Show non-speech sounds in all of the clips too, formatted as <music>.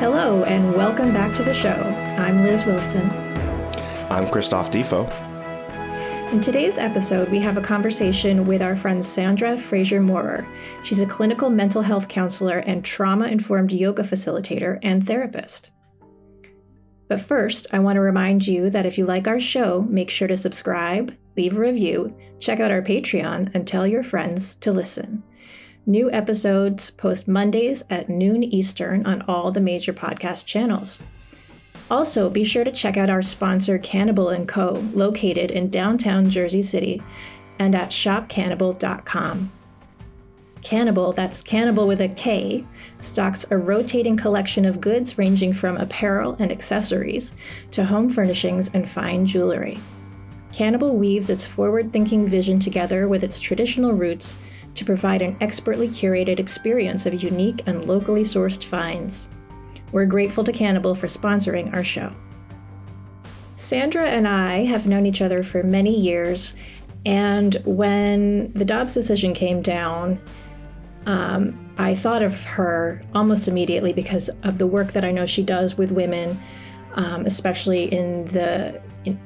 Hello, and welcome back to the show. I'm Liz Wilson. I'm Christoph Difo. In today's episode, we have a conversation with our friend Sandra Fraser Maurer. She's a clinical mental health counselor and trauma informed yoga facilitator and therapist. But first, I want to remind you that if you like our show, make sure to subscribe, leave a review, check out our Patreon, and tell your friends to listen. New episodes post Mondays at noon Eastern on all the major podcast channels. Also, be sure to check out our sponsor Kanibal & Co., located in downtown Jersey City, and at shopkanibal.com. Kanibal, that's Kanibal with a K, stocks a rotating collection of goods ranging from apparel and accessories to home furnishings and fine jewelry. Kanibal weaves its forward thinking vision together with its traditional roots to provide an expertly curated experience of unique and locally sourced finds. We're grateful to Kanibal for sponsoring our show. Sandra and I have known each other for many years, and when the Dobbs decision came down, um, I thought of her almost immediately because of the work that I know she does with women, um, especially in the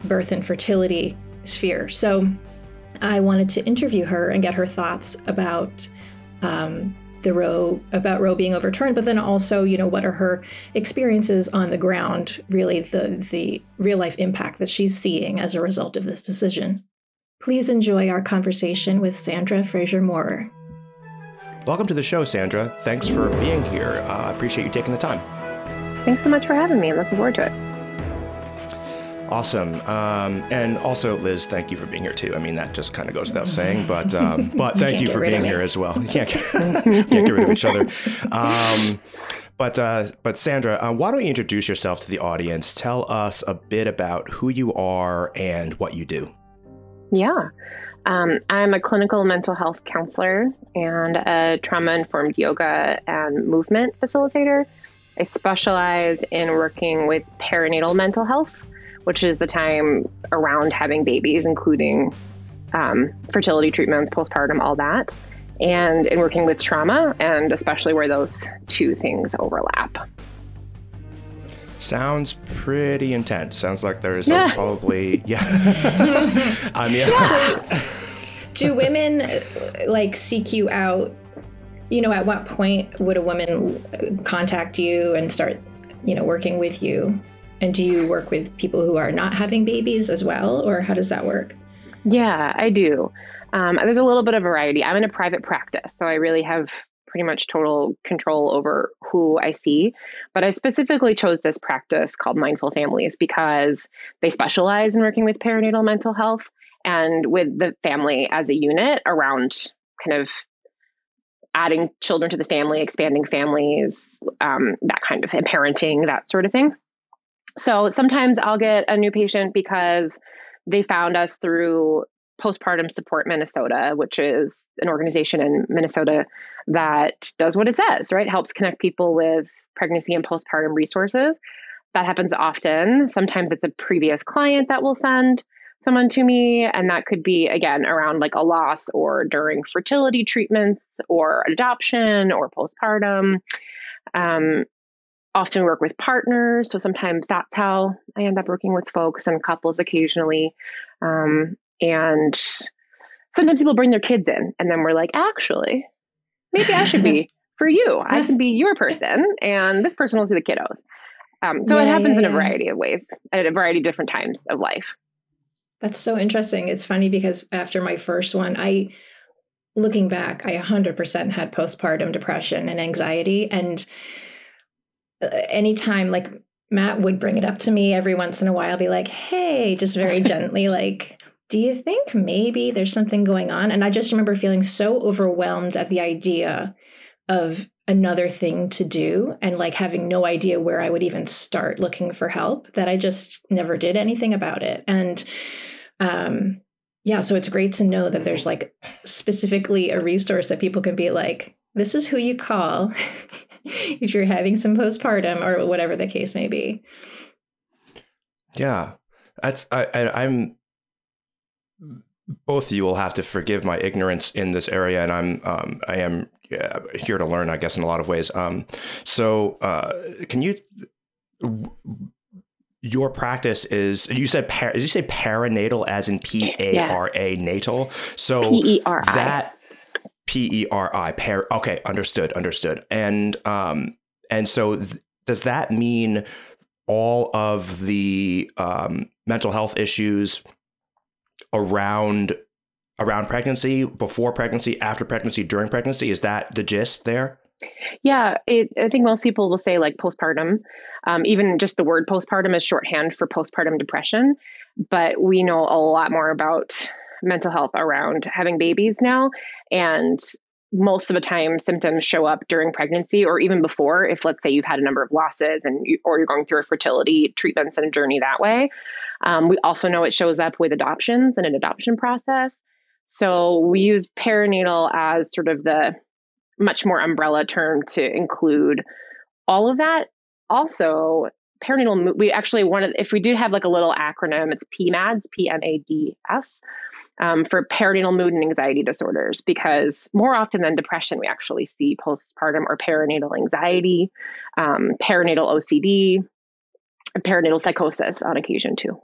birth and fertility sphere. So I wanted to interview her and get her thoughts about um, the Roe about Roe being overturned, but then also, you know, what are her experiences on the ground, really the the real life impact that she's seeing as a result of this decision. Please enjoy our conversation with Sandra Fraser Maurer. Welcome to the show, Sandra. Thanks for being here. Uh, I uh, appreciate you taking the time. Thanks so much for having me. I'm looking forward to it. Awesome. Um, and also, Liz, thank you for being here too. I mean, that just kind of goes without saying, but um, <laughs> but thank you, you for being here as well. <laughs> You can't, can't get rid of each other. Um, but uh, but Sandra, uh, why don't you introduce yourself to the audience? Tell us a bit about who you are and what you do. Yeah. Um, I'm a clinical mental health counselor and a trauma informed yoga and movement facilitator. I specialize in working with perinatal mental health which is the time around having babies, including um, fertility treatments, postpartum, all that, and in working with trauma, and especially where those two things overlap. Sounds pretty intense. Sounds like there's yeah. probably yeah. <laughs> um, yeah. yeah. Do women like seek you out? You know, at what point would a woman contact you and start, you know, working with you? And do you work with people who are not having babies as well, or how does that work? Yeah, I do. Um, there's a little bit of variety. I'm in a private practice, so I really have pretty much total control over who I see. But I specifically chose this practice called Mindful Families because they specialize in working with perinatal mental health and with the family as a unit around kind of adding children to the family, expanding families, um, that kind of parenting, that sort of thing. So sometimes I'll get a new patient because they found us through Postpartum Support Minnesota, which is an organization in Minnesota that does what it says, right? Helps connect people with pregnancy and postpartum resources. That happens often. Sometimes it's a previous client that will send someone to me, and that could be, again, around like a loss or during fertility treatments or adoption or postpartum. Um, often work with partners. So sometimes that's how I end up working with folks and couples occasionally. Um, and sometimes people bring their kids in, and then we're like, actually, maybe I should be <laughs> for you. I can be your person, and this person will see the kiddos. Um, so yeah, it happens yeah, in a variety of ways at a variety of different times of life. That's so interesting. It's funny because after my first one, I, looking back, I 100% had postpartum depression and anxiety. And anytime like Matt would bring it up to me every once in a while, be like, hey, just very <laughs> gently, like, do you think maybe there's something going on? And I just remember feeling so overwhelmed at the idea of another thing to do and like having no idea where I would even start looking for help that I just never did anything about it. And um yeah, so it's great to know that there's like specifically a resource that people can be like, this is who you call <laughs> <laughs> if you're having some postpartum or whatever the case may be. Yeah, that's I, I I'm both of you will have to forgive my ignorance in this area, and I'm um, I am yeah, here to learn, I guess, in a lot of ways. Um, so, uh, can you? Your practice is you said par, did you say perinatal as in P A R A natal? So P E R I that P E R I par. Okay, understood, understood. And um, and so th- does that mean all of the um, mental health issues around around pregnancy, before pregnancy, after pregnancy, during pregnancy? Is that the gist there? Yeah, it, I think most people will say like postpartum. Um, even just the word postpartum is shorthand for postpartum depression. But we know a lot more about mental health around having babies now. And most of the time, symptoms show up during pregnancy or even before. If, let's say, you've had a number of losses and you, or you're going through a fertility treatments and a journey that way. Um, we also know it shows up with adoptions and an adoption process. So we use perinatal as sort of the much more umbrella term to include all of that. Also, perinatal, we actually wanted, if we do have like a little acronym, it's PMADS, P M A D S, um, for perinatal mood and anxiety disorders, because more often than depression, we actually see postpartum or perinatal anxiety, um, perinatal OCD, perinatal psychosis on occasion too.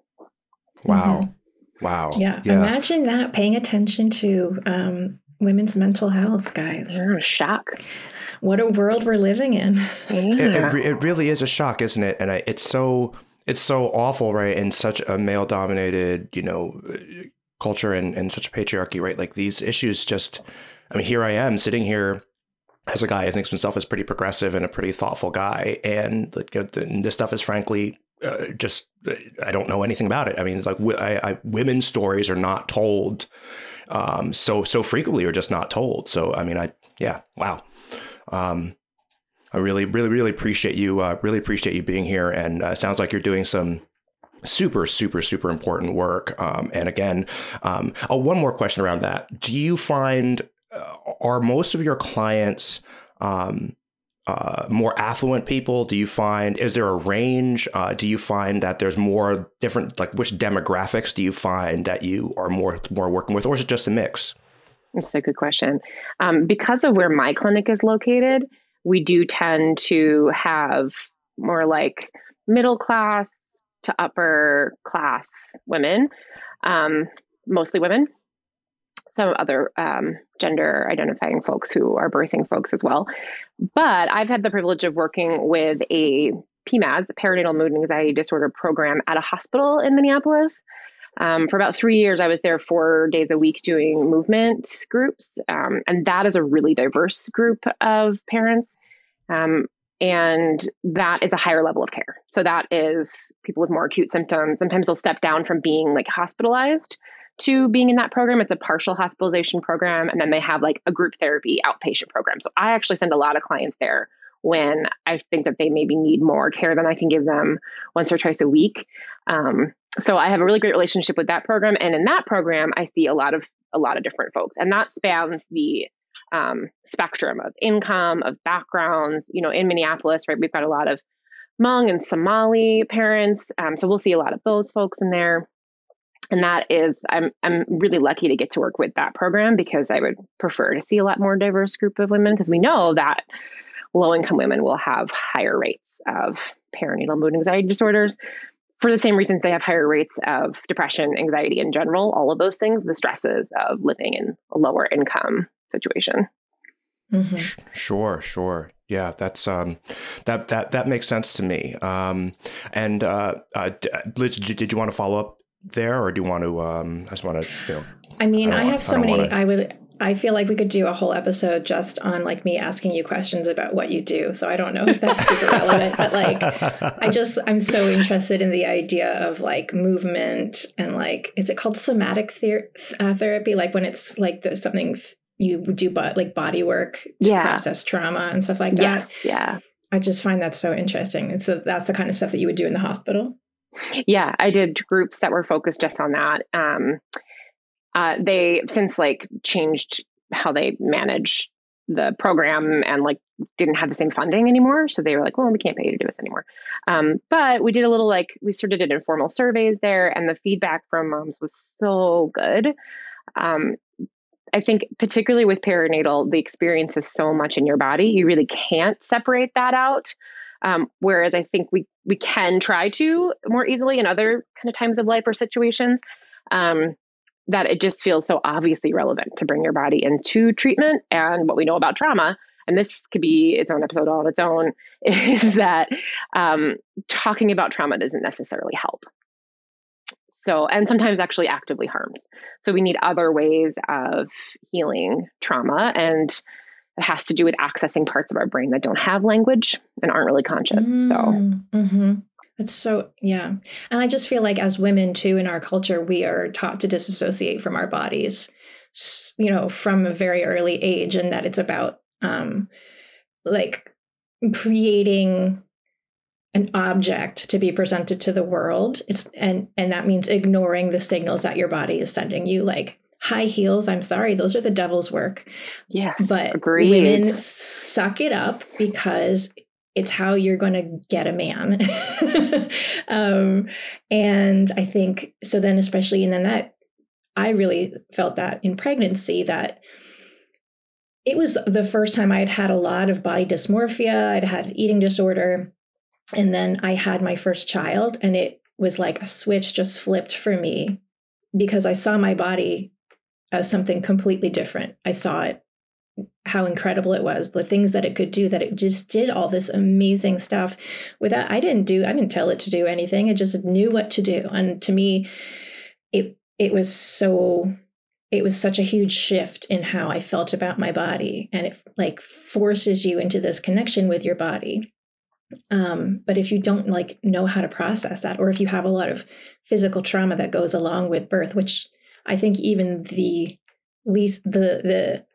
Wow. Mm-hmm. Wow. Yeah. yeah. Imagine that paying attention to um, women's mental health, guys. Yeah, shock. What a world we're living in. Yeah. It, it, it, really is a shock, isn't it? And I, it's so it's so awful, right? In such a male dominated, you know, culture and, and such a patriarchy, right? Like these issues just, I mean, here I am sitting here as a guy who thinks himself as pretty progressive and a pretty thoughtful guy. And this stuff is frankly uh, just uh, I don't know anything about it. I mean, like I, I, women's stories are not told um, so so frequently, or just not told. So I mean, I yeah, wow. Um, I really really really appreciate you. Uh, really appreciate you being here, and uh, sounds like you're doing some super super super important work. Um, and again, um, oh, one more question around that. Do you find uh, are most of your clients um, uh, more affluent people? Do you find is there a range? Uh, do you find that there's more different like which demographics do you find that you are more more working with, or is it just a mix? That's a good question. Um, because of where my clinic is located, we do tend to have more like middle class to upper class women, um, mostly women some other um, gender identifying folks who are birthing folks as well. But I've had the privilege of working with a PMADS, a perinatal mood and anxiety disorder program at a hospital in Minneapolis. Um, for about three years, I was there four days a week doing movement groups. Um, and that is a really diverse group of parents. Um, and that is a higher level of care. So that is people with more acute symptoms. Sometimes they'll step down from being like hospitalized to being in that program. It's a partial hospitalization program. And then they have like a group therapy outpatient program. So I actually send a lot of clients there when I think that they maybe need more care than I can give them once or twice a week. Um, so I have a really great relationship with that program. And in that program, I see a lot of a lot of different folks. And that spans the um, spectrum of income, of backgrounds. You know, in Minneapolis, right, we've got a lot of Hmong and Somali parents. Um, so we'll see a lot of those folks in there and that is I'm I'm really lucky to get to work with that program because I would prefer to see a lot more diverse group of women because we know that low income women will have higher rates of perinatal mood anxiety disorders for the same reasons they have higher rates of depression, anxiety in general, all of those things, the stresses of living in a lower income situation. Mm-hmm. Sure, sure. Yeah, that's um, that that that makes sense to me. Um, and uh, uh, Liz, did you, did you want to follow up there, or do you want to? Um, I just want to, you know. I mean, I, I have so I many. Wanna... I would. I feel like we could do a whole episode just on like me asking you questions about what you do. So I don't know if that's super <laughs> relevant, but like, I just I'm so interested in the idea of like movement and like, is it called somatic ther- uh, therapy? Like when it's like the, something you do, but like body work to yeah. process trauma and stuff like that. Yes, yeah. I just find that so interesting. And so that's the kind of stuff that you would do in the hospital. Yeah, I did groups that were focused just on that. Um, uh, they since like changed how they manage the program and like didn't have the same funding anymore. So they were like, well, we can't pay you to do this anymore. Um, but we did a little like, we sort of did informal surveys there, and the feedback from moms was so good. Um, I think, particularly with perinatal, the experience is so much in your body, you really can't separate that out. Um, whereas I think we we can try to more easily in other kind of times of life or situations. Um, that it just feels so obviously relevant to bring your body into treatment and what we know about trauma and this could be its own episode all on its own <laughs> is that um, talking about trauma doesn't necessarily help so and sometimes actually actively harms so we need other ways of healing trauma and it has to do with accessing parts of our brain that don't have language and aren't really conscious mm, so mm-hmm. It's so, yeah. And I just feel like as women, too, in our culture, we are taught to disassociate from our bodies, you know, from a very early age, and that it's about um, like creating an object to be presented to the world it's and and that means ignoring the signals that your body is sending you like high heels i'm sorry those are the devil's work yeah but agreed. women suck it up because it's how you're going to get a man. <laughs> um, and I think so. Then, especially, and then that I really felt that in pregnancy that it was the first time I'd had a lot of body dysmorphia. I'd had eating disorder, and then I had my first child, and it was like a switch just flipped for me because I saw my body as something completely different. I saw it how incredible it was the things that it could do that it just did all this amazing stuff without i didn't do i didn't tell it to do anything. It just knew what to do. And to me it it was so it was such a huge shift in how i felt about my body. And it like forces you into this connection with your body um, but if you don't like know how to process that or if you have a lot of physical trauma that goes along with birth which i think even the least the the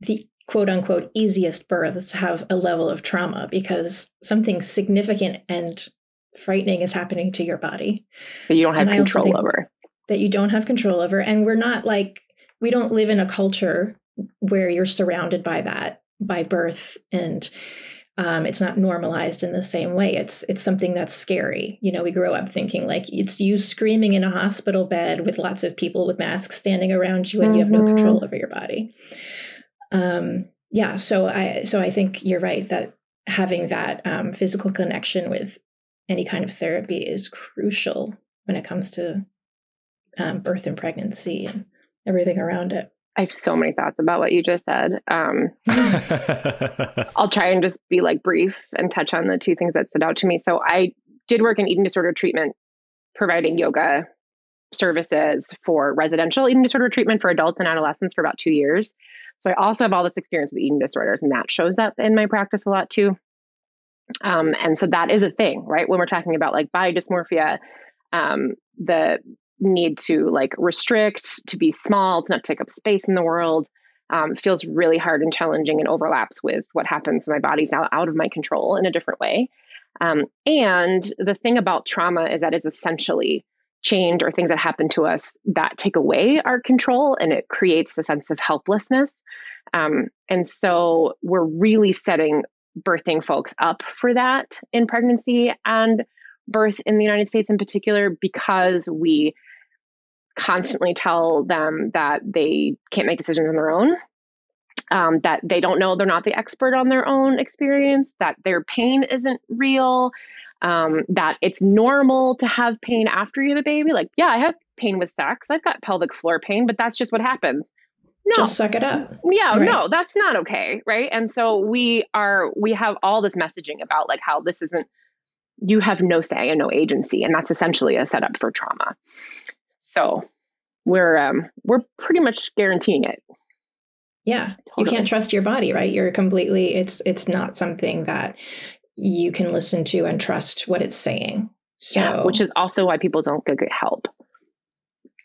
the quote unquote easiest births have a level of trauma because something significant and frightening is happening to your body. That you don't have and control over. that you don't have control over and we're not like we don't live in a culture where you're surrounded by that by birth and um, it's not normalized in the same way it's it's something that's scary you know we grow up thinking like it's you screaming in a hospital bed with lots of people with masks standing around you and mm-hmm. you have no mm-hmm. control over your body um, yeah, so I so I think you're right that having that um, physical connection with any kind of therapy is crucial when it comes to um, birth and pregnancy and everything around it. I have so many thoughts about what you just said. Um, <laughs> I'll try and just be like brief and touch on the two things that stood out to me. So I did work in eating disorder treatment, providing yoga services for residential eating disorder treatment for adults and adolescents for about two years. So I also have all this experience with eating disorders, and that shows up in my practice a lot too. Um, and so that is a thing, right? When we're talking about like body dysmorphia, um, the need to like restrict, to be small, to not take up space in the world, um, feels really hard and challenging and overlaps with what happens when my body's out, out of my control in a different way. Um, and the thing about trauma is that it's essentially change or things that happen to us that take away our control and it creates a sense of helplessness. Um, and so we're really setting birthing folks up for that in pregnancy and birth in the United States in particular because we constantly tell them that they can't make decisions on their own. Um, that they don't know they're not the expert on their own experience, that their pain isn't real, um, that it's normal to have pain after you have a baby. Like, yeah, I have pain with sex. I've got pelvic floor pain, but that's just what happens. No. Just suck it up. Yeah, right. no, that's not okay, right? And so we are we have all this messaging about like how this isn't you have no say and no agency, and that's essentially a setup for trauma. So we're um we're pretty much guaranteeing it. Yeah. Totally. You can't trust your body, right? You're completely it's it's not something that you can listen to and trust what it's saying. So, yeah, which is also why people don't go get help.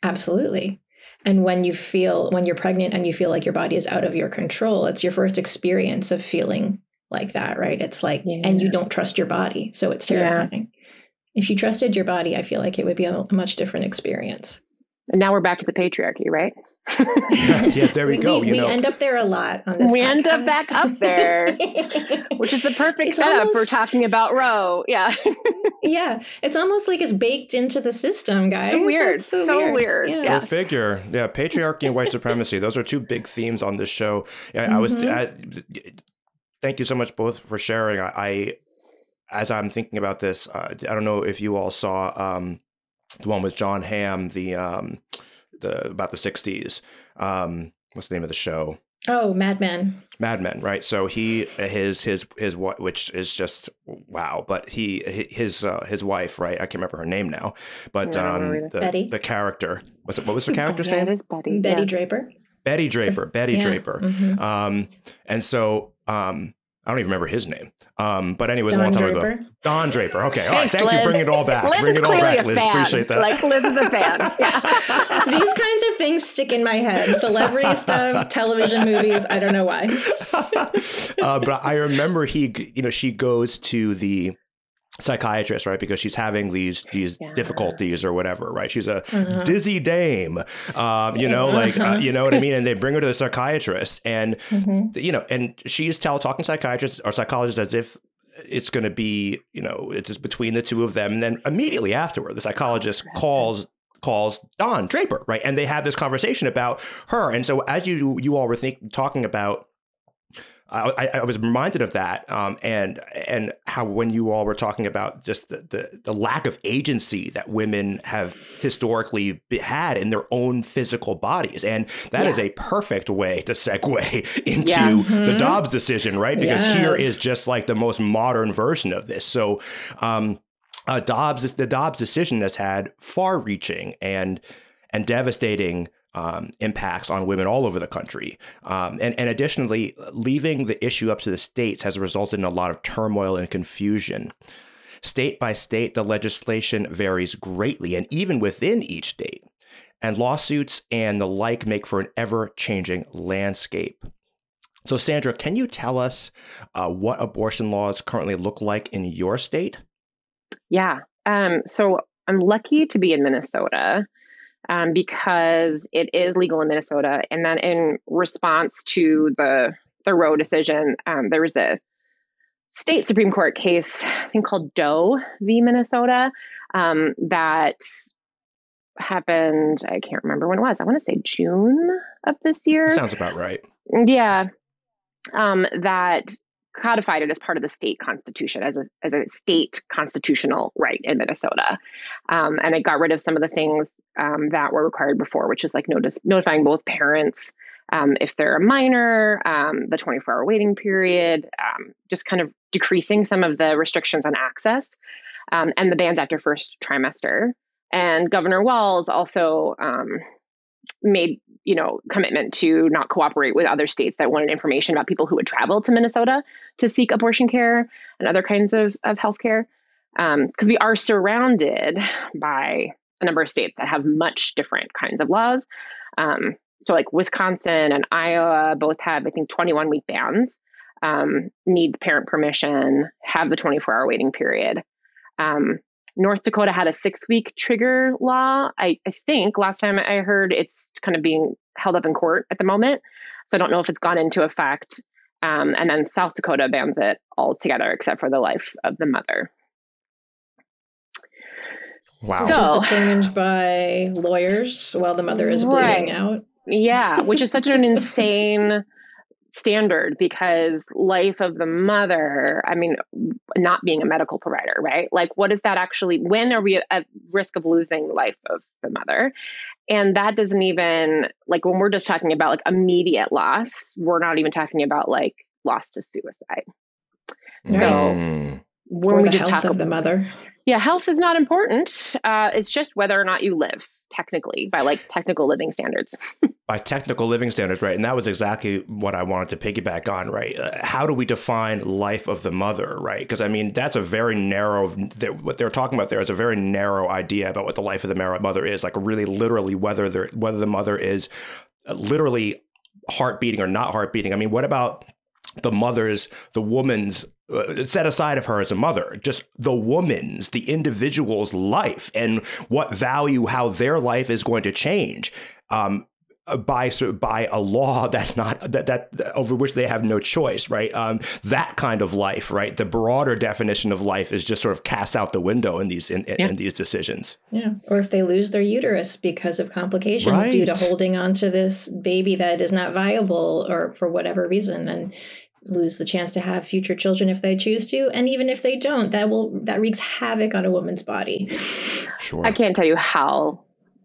Absolutely. And when you feel, when you're pregnant and you feel like your body is out of your control, it's your first experience of feeling like that, right? It's like, yeah. and you don't trust your body. So it's terrifying. Yeah. If you trusted your body, I feel like it would be a, a much different experience. And now we're back to the patriarchy, right? <laughs> <laughs> yeah, there we, we go. We, you we know. end up there a lot on this. We podcast. end up back up there, <laughs> which is the perfect it's setup almost, for talking about Roe. Yeah, yeah, it's almost like it's baked into the system, guys. So weird, it's so, so weird. weird. Yeah. yeah. Go figure. Yeah, patriarchy and white supremacy. Those are two big themes on this show. I, mm-hmm. I was. I, thank you so much both for sharing. I, I as I'm thinking about this, uh, I don't know if you all saw um, the one with Jon Hamm, the um, the about the '60s. Um, what's the name of the show? Oh, Mad Men. Mad Men, right? So he his his his what, which is just wow. But he his uh, his wife, right? I can't remember her name now, but um, the Betty. the character. What's it, what was the <laughs> character's yeah, name? It is Betty. Betty yeah. Draper. Betty Draper. Betty yeah. Draper. Mm-hmm. Um, and so um, I don't even remember his name. Um, but anyways, Don a long time Draper. ago. Don Draper. Okay. All <laughs> right. Thank Liz. you. Bring it all back. Liz Bring it all back, Liz. Fan. Appreciate that. Like Liz is a fan. <laughs> Yeah. These kinds of things stick in my head. Celebrity <laughs> stuff, television movies. I don't know why. uh, but I remember he, you know, she goes to the psychiatrist, right? Because she's having these these yeah. difficulties or whatever, right? She's a uh-huh. dizzy dame, um, you know, uh-huh. like uh, you know what I mean. And they bring her to the psychiatrist, and mm-hmm. you know, and she's tell talking psychiatrist or psychologist as if it's going to be, you know, it's just between the two of them. And then immediately afterward, the psychologist calls calls Don Draper, right? And they have this conversation about her. And so as you you all were think, talking about I, I, was reminded of that, um, and and how when you all were talking about just the, the, the lack of agency that women have historically had in their own physical bodies, and that yeah. is a perfect way to segue <laughs> into yeah. mm-hmm. the Dobbs decision, right? Because yes. here is just like the most modern version of this. So, um, uh, Dobbs, the Dobbs decision has had far-reaching and and devastating um, impacts on women all over the country. Um, and, and additionally, leaving the issue up to the states has resulted in a lot of turmoil and confusion. State by state, the legislation varies greatly, and even within each state. And lawsuits and the like make for an ever changing landscape. So, Sandra, can you tell us uh, what abortion laws currently look like in your state? Yeah. Um, so, I'm lucky to be in Minnesota um, because it is legal in Minnesota. And then in response to the the Roe decision, um, there was a state Supreme Court case, I think called Doe v. Minnesota, um, that happened. I can't remember when it was. I want to say June of this year. Sounds about right. Yeah. Um, that codified it as part of the state constitution as a, as a state constitutional right in Minnesota. Um, and it got rid of some of the things um, that were required before, which is like notice, notifying both parents um, if they're a minor, um, the 24 hour waiting period, um, just kind of decreasing some of the restrictions on access um, and the bans after first trimester. And Governor Walz also made you know commitment to not cooperate with other states that wanted information about people who would travel to minnesota to seek abortion care and other kinds of, of health care. Because um, we are surrounded by a number of states that have much different kinds of laws. Um, so like wisconsin and iowa both have i think 21 week bans um, need parent permission have the 24 hour waiting period. Um, North Dakota had a six week trigger law. I, I think last time I heard it's kind of being held up in court at the moment. So I don't know if it's gone into effect. Um, and then South Dakota bans it altogether except for the life of the mother. Wow. So, Just determined by lawyers while the mother is bleeding right. out. Yeah, which is such an <laughs> insane standard because life of the mother i mean not being a medical provider right? Like what is that actually when are we at risk of losing life of the mother? And that doesn't even like when we're just talking about like immediate loss we're not even talking about like loss to suicide. So mm. When we just talk of the mother yeah health is not important uh, it's just whether or not you live technically by like technical living standards. <laughs> by technical living standards, right? And that was exactly what I wanted to piggyback on, right? Uh, how do we define life of the mother, right? Because I mean, that's a very narrow. What they're talking about there is a very narrow idea about what the life of the mother is. Like really, literally, whether they whether the mother is uh, literally heart beating or not heart beating. I mean, what about the mother's, the woman's uh, set aside of her as a mother, just the woman's, the individual's life and what value, how their life is going to change. Um, uh, by by a law <laughs> that's not that, that over which they have no choice, right? Um, that kind of life, right? The broader definition of life is just sort of cast out the window in these in, yeah. in these decisions. Yeah, or if they lose their uterus because of complications right. due to holding on to this baby that is not viable, or for whatever reason, and lose the chance to have future children if they choose to and even if they don't that will that wreaks havoc on a woman's body sure i can't tell you how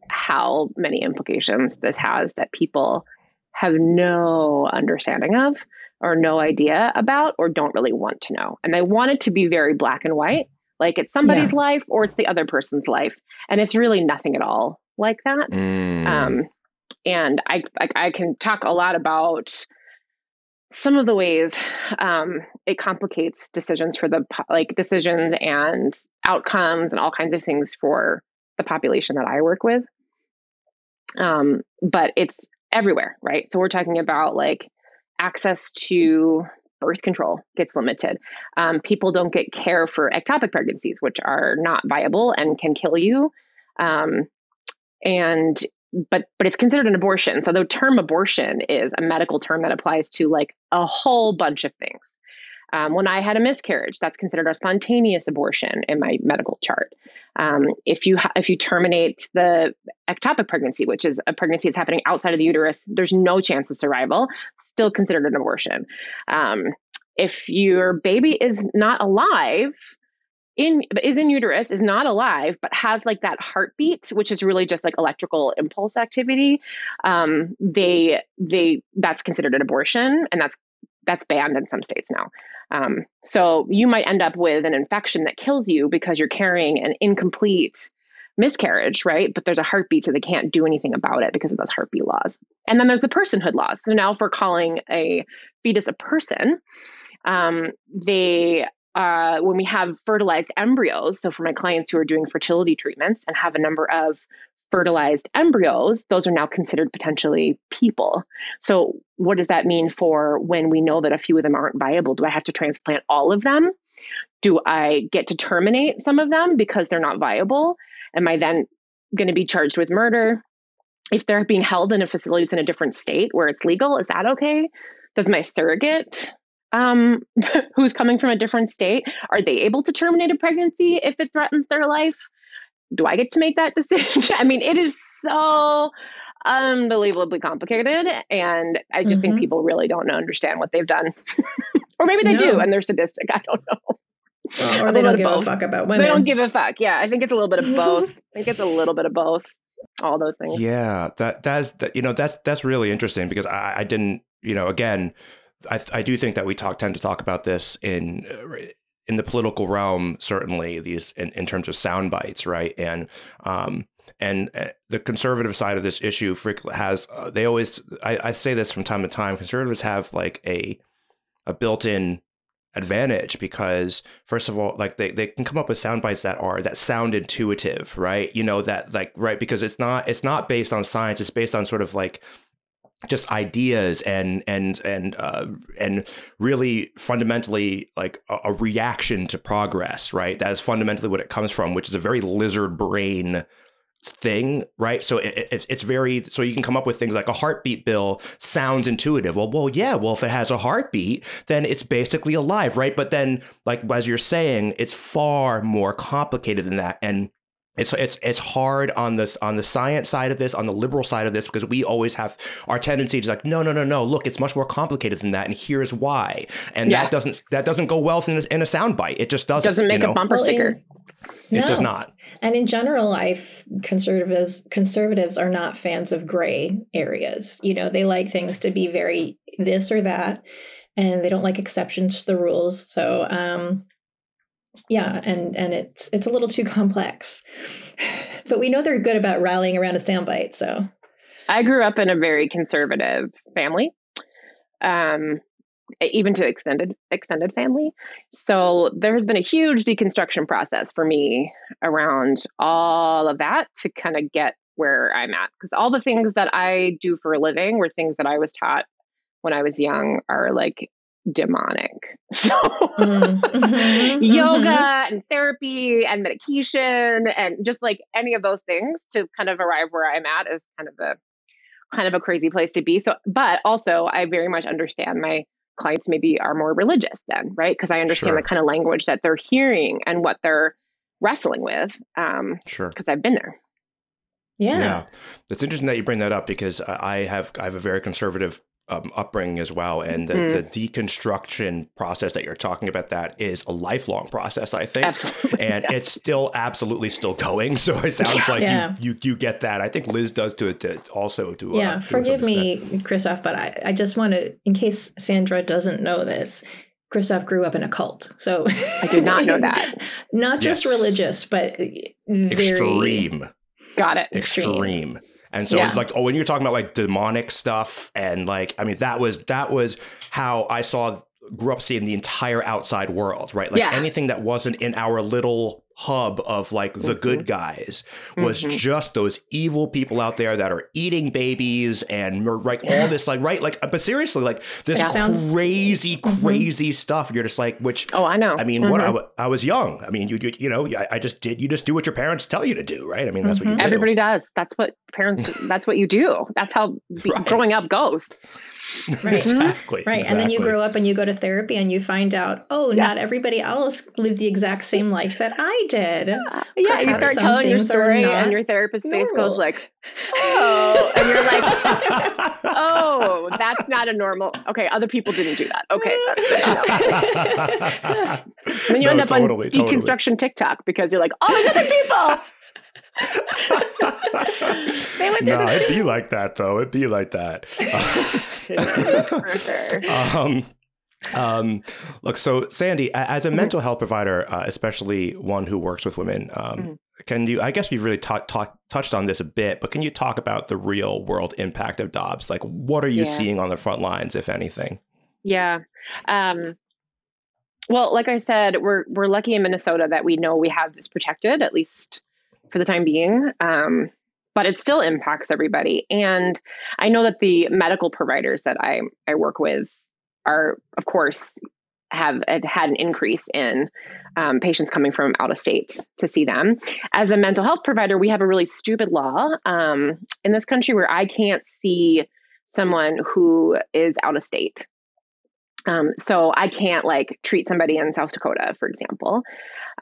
how many implications this has that people have no understanding of or no idea about or don't really want to know. And they want it to be very black and white, like it's somebody's yeah. life or it's the other person's life. And it's really nothing at all like that. Mm. Um, and I, I, I can talk a lot about some of the ways um, it complicates decisions for the like decisions and outcomes and all kinds of things for the population that I work with. Um, but it's everywhere, right? So we're talking about like access to birth control gets limited. Um, people don't get care for ectopic pregnancies, which are not viable and can kill you. Um, and but but it's considered an abortion. So the term abortion is a medical term that applies to like a whole bunch of things. Um, when I had a miscarriage, that's considered a spontaneous abortion in my medical chart. Um, if you ha- if you terminate the ectopic pregnancy, which is a pregnancy that's happening outside of the uterus, there's no chance of survival. Still considered an abortion. Um, if your baby is not alive, in is in uterus is not alive but has like that heartbeat which is really just like electrical impulse activity um, they they that's considered an abortion and that's that's banned in some states now. Um, so you might end up with an infection that kills you because you're carrying an incomplete miscarriage, right? But there's a heartbeat, so they can't do anything about it because of those heartbeat laws. And then there's the personhood laws. So now, if we're calling a fetus a person, um, they uh, when we have fertilized embryos. So for my clients who are doing fertility treatments and have a number of fertilized embryos, those are now considered potentially people. So, what does that mean for when we know that a few of them aren't viable? Do I have to transplant all of them? Do I get to terminate some of them because they're not viable? Am I then going to be charged with murder? If they're being held in a facility that's in a different state where it's legal, is that okay? Does my surrogate um, <laughs> who's coming from a different state, are they able to terminate a pregnancy if it threatens their life? do I get to make that <laughs> decision? I mean, it is so unbelievably complicated. And I just mm-hmm. think people really don't understand what they've done. <laughs> or maybe they no. do and they're sadistic. I don't know. Well, or they don't give both. a fuck about women. They don't give a fuck. Yeah, I think it's a little bit of both. I think it's a little bit of both. All those things. Yeah, that that's that. You know, that's that's really interesting because I, I didn't. You know, again, I I do think that we talk tend to talk about this in in the political realm, certainly these in, in terms of sound bites, right? And um, and uh, the conservative side of this issue has uh, they always I, I, say this from time to time. Conservatives have like a a built-in advantage because first of all like they, they can come up with sound bites that are that sound intuitive right you know that like right because it's not it's not based on science it's based on sort of like just ideas and and and uh, and really fundamentally like a, a, reaction to progress, right? That is fundamentally what it comes from, which is a very lizard brain thing, right? So it, it, it's very so you can come up with things like a heartbeat bill sounds intuitive. Well, well, yeah. Well, if it has a heartbeat, then it's basically alive, right? But then, like as you're saying, it's far more complicated than that, and it's it's it's hard on this on the science side of this, on the liberal side of this, because we always have our tendency to like, no, no, no, no. Look, it's much more complicated than that, and here's why. And yeah. that doesn't that doesn't go well in a, in a soundbite. It just doesn't. Doesn't make you know? a bumper well, sticker. In, it no. does not. And in general life, conservatives conservatives are not fans of gray areas. You know, they like things to be very this or that, and they don't like exceptions to the rules. So, um, yeah and and it's it's a little too complex. <sighs> But we know they're good about rallying around a soundbite so. I grew up in a very conservative family um even to extended extended family. So there has been a huge deconstruction process for me around all of that to kind of get where i'm at because all the things that i do for a living were things that i was taught when i was young are like demonic. <laughs> So mm-hmm. mm-hmm. yoga and therapy and medication and just like any of those things to kind of arrive where I'm at is kind of a kind of a crazy place to be. So, but also, I very much understand my clients maybe are more religious then, right? Because I understand sure. the kind of language that they're hearing and what they're wrestling with. Um, sure. Because I've been there. Yeah. Yeah. It's interesting that you bring that up because I have I have a very conservative um, upbringing as well, and the, mm-hmm. the, deconstruction process that you're talking about that is a lifelong process, I think, absolutely. <laughs> and yeah. it's still absolutely still going. <laughs> So it sounds like yeah. you, you, you get that. I think Liz does to it to also to uh, yeah. Uh, forgive me, Christoph, but I I just want to, in case Sandra doesn't know this. Christoph grew up in a cult, so I did not know that. <laughs> not just yes. religious, but very extreme. Got it. Extreme. extreme. And so yeah. like oh when you're talking about like demonic stuff and like I mean that was that was how I saw grew up seeing the entire outside world, right? Like yeah. anything that wasn't in our little hub of like the mm-hmm. good guys was mm-hmm. just those evil people out there that are eating babies and like all this like right like but seriously like this yeah. crazy mm-hmm. crazy stuff you're just like which oh i know i mean what I, mm-hmm. I, was young i mean you, you you know I, I, just did you just do what your parents tell you to do right i mean that's what you mm-hmm. do. everybody does that's what parents <laughs> that's what you do that's how right. growing up goes <laughs> Right. exactly. Right. Exactly. And then you grow up and you go to therapy and you find out, oh, yeah. not everybody else lived the exact same life that I did. Yeah, yeah you start telling your story and your therapist normal. face goes like, oh, and you're like, <laughs> oh, that's not a normal. Okay, other people didn't do that. Okay, that's good. <laughs> then you no, end up totally, on deconstruction totally. TikTok because you're like, oh, there's other people. <laughs> no, it'd be like that though. It'd be like that. <laughs> <laughs> Um, um, look, so Sandy, as a mm-hmm. mental health provider, uh, especially one who works with women, um, mm-hmm. can you? I guess we've really ta- ta- touched on this a bit, but can you talk about the real world impact of Dobbs? Like, what are you yeah. seeing on the front lines, if anything? Yeah. Um, well, like I said, we're we're lucky in Minnesota that we know we have this protected, at least for the time being. Um, but it still impacts everybody. And I know that the medical providers that I, I work with are, of course, have had an increase in um, patients coming from out of state to see them. As a mental health provider, we have a really stupid law um, in this country where I can't see someone who is out of state. Um, so I can't like treat somebody in South Dakota, for example.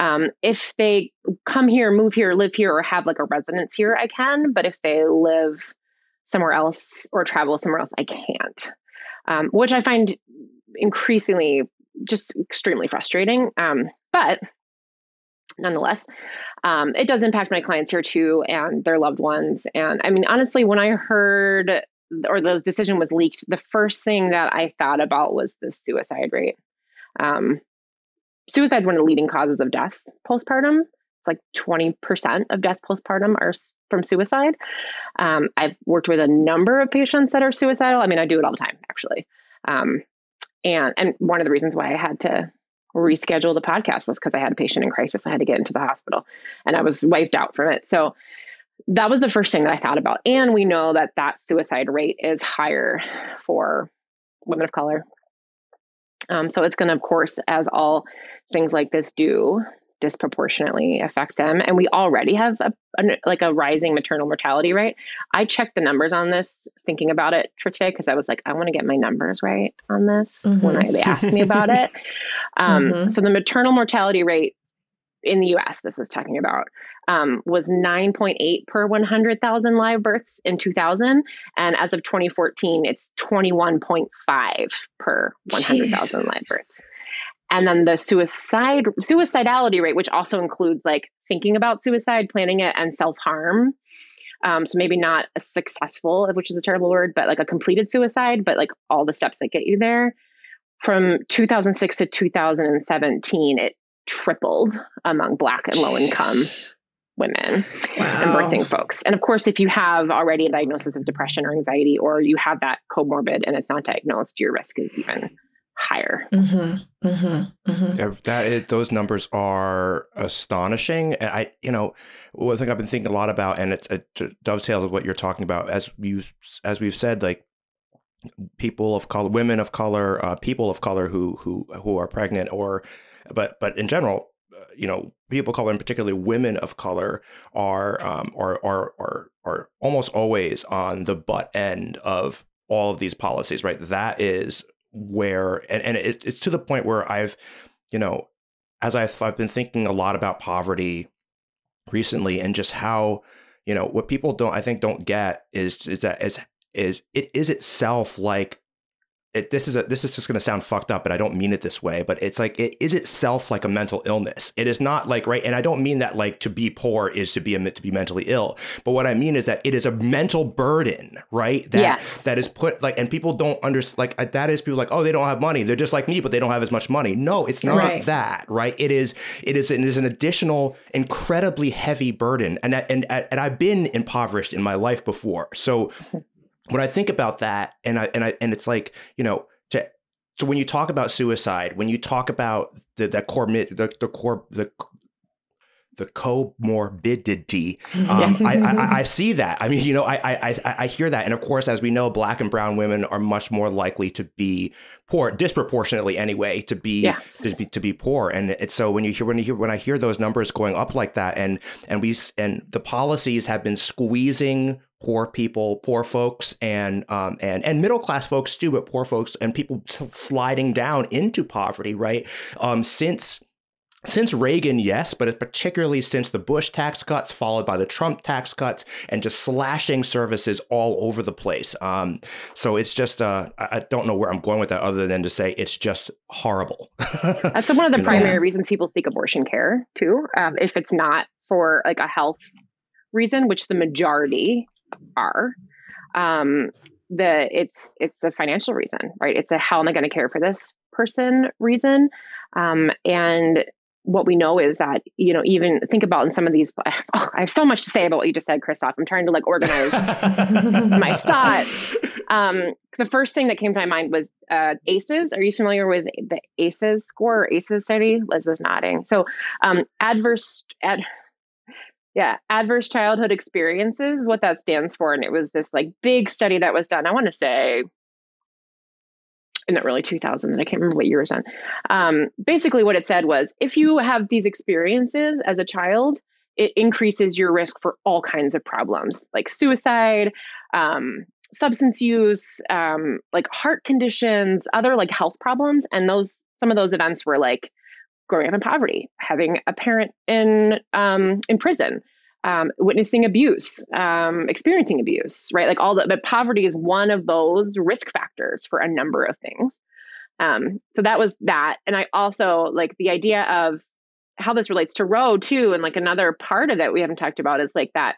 Um, if they come here, move here, live here, or have like a residence here, I can. But if they live somewhere else or travel somewhere else, I can't. Um, which I find increasingly just extremely frustrating. Um, but nonetheless, um, it does impact my clients here too and their loved ones. And I mean, honestly, when I heard or the decision was leaked, the first thing that I thought about was the suicide rate. Um, suicide is one of the leading causes of death postpartum. It's like 20% of death postpartum are from suicide. Um, I've worked with a number of patients that are suicidal. I mean, I do it all the time, actually. Um, and and one of the reasons why I had to reschedule the podcast was because I had a patient in crisis. I had to get into the hospital, and I was wiped out from it. So that was the first thing that I thought about. And we know that that suicide rate is higher for women of color. Um, so it's going to, of course, as all things like this do, disproportionately affect them. And we already have a, a, like a rising maternal mortality rate. I checked the numbers on this, thinking about it for today, because I was like, I want to get my numbers right on this mm-hmm. when I, they asked me about it. <laughs> Um, mm-hmm. So the maternal mortality rate in the US, this is talking about, um, was 9.8 per 100,000 live births in 2000. And as of 2014, it's 21.5 per 100,000 live births. And then the suicide suicidality rate, which also includes like thinking about suicide, planning it, and self harm. Um, so maybe not a successful, which is a terrible word, but like a completed suicide, but like all the steps that get you there. From 2006 to 2017, it tripled among Black and low income women wow. and birthing folks. And of course, if you have already a diagnosis of depression or anxiety, or you have that comorbid and it's not diagnosed, your risk is even higher. Mm-hmm. Mm-hmm. Mm-hmm. Yeah, that is, those numbers are astonishing. And I, you know, one thing I've been thinking a lot about, and it's it dovetails with what you're talking about, as you as we've said, like people of color, women of color, uh, people of color who who who are pregnant, or but but in general, you know people of color and particularly women of color are um, are, are are are almost always on the butt end of all of these policies right? That is where and, and it, it's to the point where i've you know as I've, I've been thinking a lot about poverty recently and just how you know what people don't i think don't get is is that is is it is itself like it, this is a, this is just going to sound fucked up, but I don't mean it this way. But it's like it is itself like a mental illness. It is not like right, and I don't mean that like to be poor is to be a, to be mentally ill. But what I mean is that it is a mental burden, right? That yes. that is put like, and people don't understand. Like that is people like, oh, they don't have money. They're just like me, but they don't have as much money. No, it's not right. that, right? It is it is it is an additional, incredibly heavy burden, and and and I've been impoverished in my life before, so when I think about that, and I and I and it's like you know to so when you talk about suicide, when you talk about the the core the, the core the the comorbidity. Um, I, I, I, see that. I mean, you know, I, I I hear that, and of course, as we know, Black and Brown women are much more likely to be poor, disproportionately anyway, to be yeah. to be to be poor. And it's so when you hear when you hear when I hear those numbers going up like that, and and we and the policies have been squeezing poor people, poor folks, and um, and and middle class folks too, but poor folks and people sliding down into poverty, right? Um, since since Reagan, yes, but particularly since the Bush tax cuts, followed by the Trump tax cuts, and just slashing services all over the place. Um, so it's just, uh, I don't know where I'm going with that other than to say it's just horrible. <laughs> That's one of the primary know? reasons people seek abortion care, too. Um, if it's not for like a health reason, which the majority are. Um, the it's it's a financial reason, right? It's a how am I going to care for this person reason, um, and what we know is that you know even think about in some of these <laughs> oh, i have so much to say about what you just said christoph. I'm trying to like organize <laughs> my thoughts. Um, the first thing that came to my mind was uh, ACES are you familiar with the ACES score or ACES study? Liz is nodding. So um, adverse ad, yeah, adverse childhood experiences, what that stands for. And it was this like big study that was done, I want to say in the early 2000s, and I can't remember what year it was on. Um, basically, what it said was if you have these experiences as a child, it increases your risk for all kinds of problems like suicide, um, substance use, um, like heart conditions, other like health problems. And those, some of those events were like growing up in poverty, having a parent in um, in prison, um, witnessing abuse, um, experiencing abuse, right? Like all the, but poverty is one of those risk factors for a number of things. Um, so that was that, and I also like the idea of how this relates to Roe too, and like another part of it we haven't talked about is like that.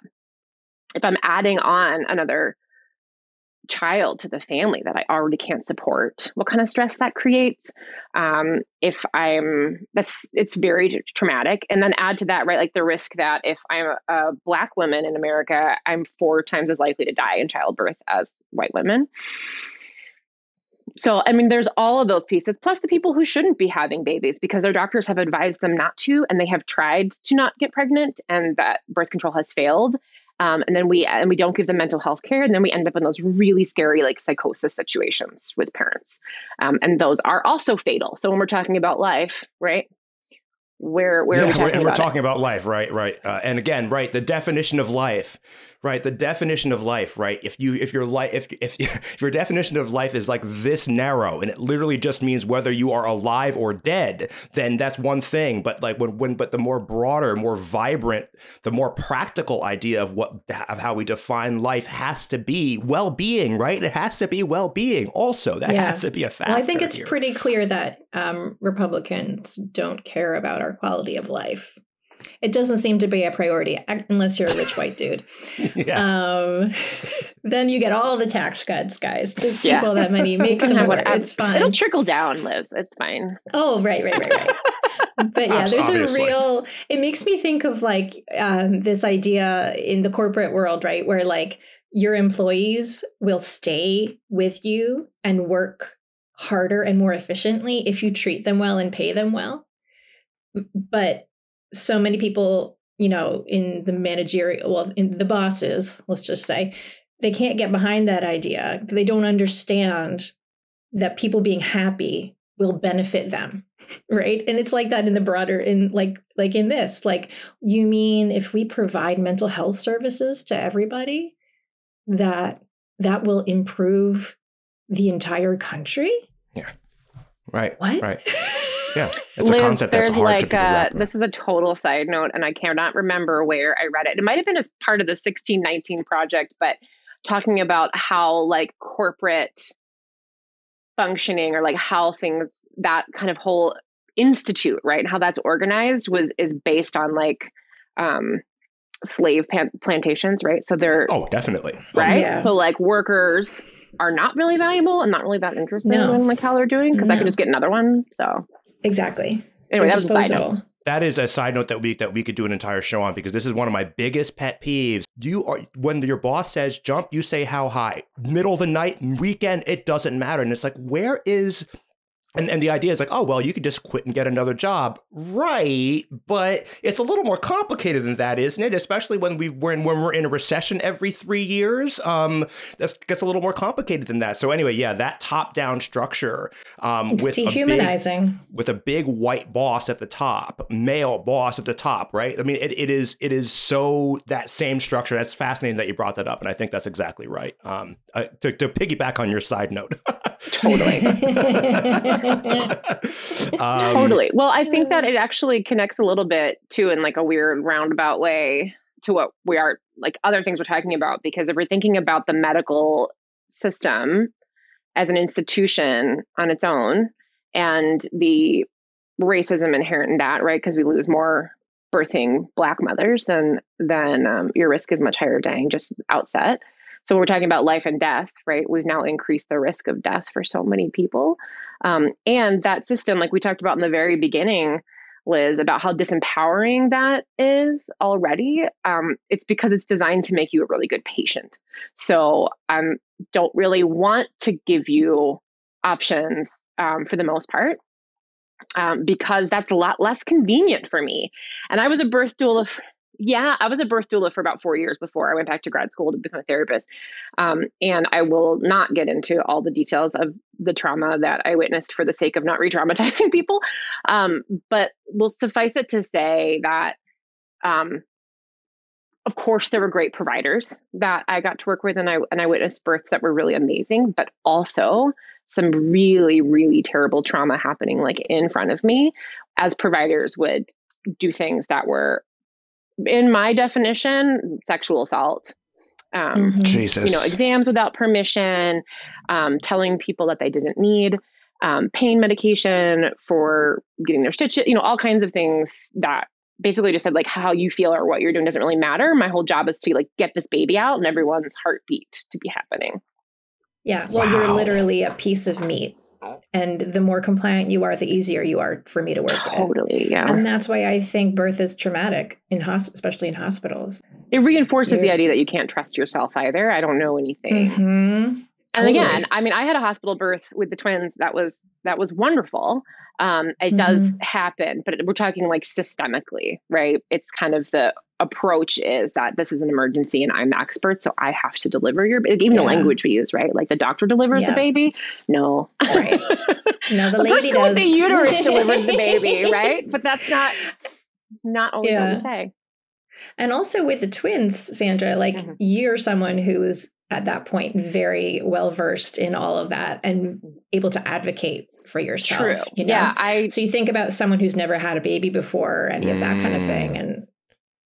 If I'm adding on another child to the family that I already can't support, what kind of stress that creates. Um, if I'm, that's, it's very traumatic. And then add to that, right, like the risk that if I'm a, a black woman in America, I'm four times as likely to die in childbirth as white women. So, I mean, there's all of those pieces, plus the people who shouldn't be having babies because their doctors have advised them not to, and they have tried to not get pregnant, and that birth control has failed um, and then we and we don't give them mental health care and then we end up in those really scary like psychosis situations with parents. Um, and those are also fatal. So when we're talking about life right where where yeah, we we're, and we're talking it? about life right right uh, and again right the definition of life right the definition of life right if you if your life if, if <laughs> if your definition of life is like this narrow and it literally just means whether you are alive or dead then that's one thing but like when when but the more broader more vibrant the more practical idea of what of how we define life has to be well-being right it has to be well-being also that yeah. has to be a fact well, i think it's here. pretty clear that um, republicans don't care about our quality of life it doesn't seem to be a priority unless you're a rich white dude. <laughs> yeah. Um, <laughs> then you get all the tax cuts, guys. Just yeah. all that money, <laughs> make some more. It's fine. It'll trickle down, Liz. It's fine. Oh, right, right, right, right. but yeah, there's Obviously. a real. It makes me think of like um, this idea in the corporate world, right, where like your employees will stay with you and work harder and more efficiently if you treat them well and pay them well. But so many people, you know, in the managerial, well, in the bosses, let's just say, they can't get behind that idea. They don't understand that people being happy will benefit them <laughs> right and it's like that in the broader in like like in this like you mean if we provide mental health services to everybody that that will improve the entire country right what? right. <laughs> Yeah it's Liz, a concept there's that's hard like to uh, this is a total side note and i cannot remember where i read it. It might have been as part of the 1619 project but talking about how like corporate functioning or like how things that kind of whole institute right and how that's organized was is based on like um slave pan- plantations right? So they're oh definitely. Right? Yeah. so like workers are not really valuable and not really that interesting No. in like how they're doing because i No. could just get another one so exactly anyway They're that was a side note that is a side note that we that we could do an entire show on because this is one of my biggest pet peeves. You are when your boss says jump, you say how high. Middle of the night, weekend, it doesn't matter. And it's like, where is and, and the idea is like, oh well, you could just quit and get another job, right? But it's a little more complicated than that, isn't it? Especially when we when when we're in a recession every three years, um, that gets a little more complicated than that. So anyway, yeah, that top down structure, um, it's with a big, dehumanizing with a big white boss at the top, male boss at the top, right? I mean, it, it is it is so that same structure. That's fascinating that you brought that up, and I think that's exactly right. Um, uh, to, to piggyback on your side note, <laughs> totally <laughs> <laughs> Um, totally. Well i think that it actually connects a little bit too in like a weird roundabout way to what we are like other things we're talking about because if we're thinking about the medical system as an institution on its own and the racism inherent in that right because we lose more birthing black mothers then then um, your risk is much higher of dying just outset so we're talking about life and death right we've now increased the risk of death for so many people um, and that system, like we talked about in the very beginning, Liz, about how disempowering that is already. Um, it's because it's designed to make you a really good patient. So I um, don't really want to give you options um, for the most part. Um, because that's a lot less convenient for me. And I was a birth doula f- yeah, I was a birth doula for about four years before I went back to grad school to become a therapist. Um, and I will not get into all the details of the trauma that I witnessed for the sake of not re traumatizing <laughs> people. Um, but will suffice it to say that, um, of course, there were great providers that I got to work with, and I and I witnessed births that were really amazing, but also some really, really terrible trauma happening like in front of me as providers would do things that were in my definition, sexual assault. Um, Mhm. Jesus, you know, exams without permission, um, telling people that they didn't need um, pain medication for getting their stitches, you know, all kinds of things that basically just said like how you feel or what you're doing doesn't really matter. My whole job is to like get this baby out and everyone's heartbeat to be happening. Yeah. Well, you're literally a piece of meat. And the more compliant you are, the easier you are for me to work with. Totally, yeah. And that's why I think birth is traumatic in hosp- especially in hospitals. It reinforces the idea that you can't trust yourself either. I don't know anything. Mhm. and Totally. again i mean i had a hospital birth with the twins that was that was wonderful um it does Mm-hmm. happen but we're talking like systemically right it's kind of the approach is that this is an emergency and i'm the expert so i have to deliver your even the language we use right like the doctor delivers Yeah. the baby no Right. No, <laughs> the lady person with the uterus <laughs> delivers the baby right but that's not not always Yeah. what we say And also with the twins, Sandra, like Mhm. you're someone who is at that point very well versed in all of that and able to advocate for yourself. true You know? yeah i So you think about someone who's never had a baby before or any of that kind of Mm. thing. And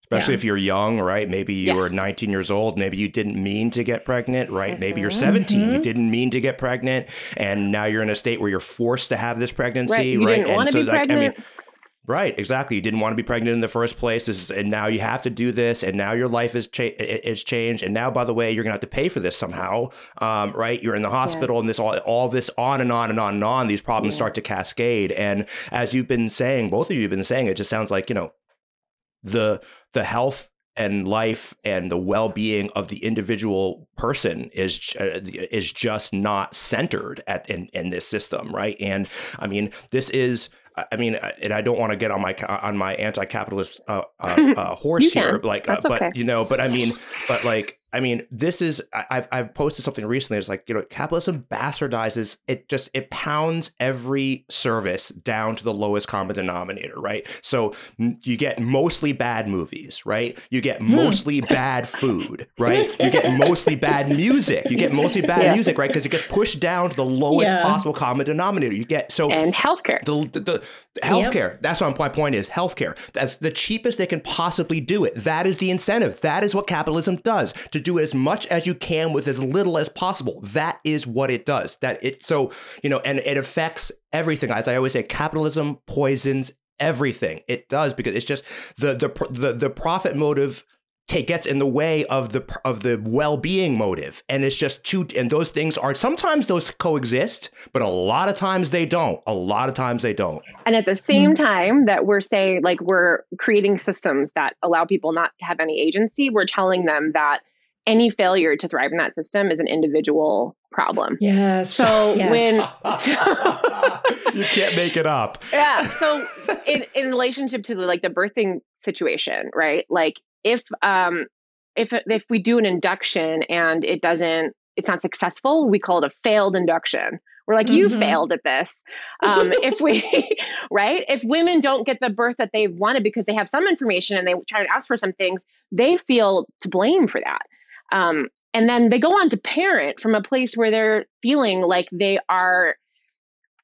especially Yeah. if you're young, right? Maybe you were 19 years old. Maybe you didn't mean to get pregnant, right? Maybe you're Mhm. 17. You Mhm. didn't mean to get pregnant, and now you're in a state where you're forced to have this pregnancy, right you right? didn't and so, be like, pregnant I mean, Right, exactly. You didn't want to be pregnant in the first place, this is, and now you have to do this, and now your life is cha- is changed, and now, by the way, you're gonna have to pay for this somehow, um, right? You're in the hospital, and this all all this on and on and on and on. These problems Yeah. start to cascade, and as you've been saying, both of you have been saying, it just sounds like you know, the the health and life and the well-being of the individual person is uh, is just not centered at in, in this system right and i mean this is I mean, and I don't want to get on my on my anti-capitalist uh, uh, <laughs> uh, horse here, like, uh, but okay. you know, but I mean, but like, I mean, this is I've I've posted something recently. It's like you know, capitalism bastardizes it. Just it pounds every service down to the lowest common denominator, right? So you get mostly bad movies, right? You get hmm. mostly bad food, right? You get <laughs> mostly bad music. You get mostly bad yeah. music, right? Because it gets pushed down to the lowest yeah. possible common denominator. You get so and healthcare. The, the, the healthcare. Yep. That's what my point is. Healthcare. That's the cheapest they can possibly do it. That is the incentive. That is what capitalism does. To do as much as you can with as little as possible. That is what it does. That it so you know, and it affects everything. As I always say, capitalism poisons everything. It does because it's just the the the, the profit motive take gets in the way of the of the well-being motive and it's just too and those things are sometimes those coexist but a lot of times they don't a lot of times they don't and at the same mm-hmm. time that we're saying like we're creating systems that allow people not to have any agency we're telling them that any failure to thrive in that system is an individual problem. Yes. So yes. when so, <laughs> you can't make it up. Yeah. So in in relationship to the, like the birthing situation, right? Like if um if if we do an induction and it doesn't it's not successful, we call it a failed induction. We're like, you mm-hmm. failed at this. Um, if we, <laughs> right? If women don't get the birth that they wanted because they have some information and they try to ask for some things, they feel to blame for that. Um, and then they go on to parent from a place where they're feeling like they are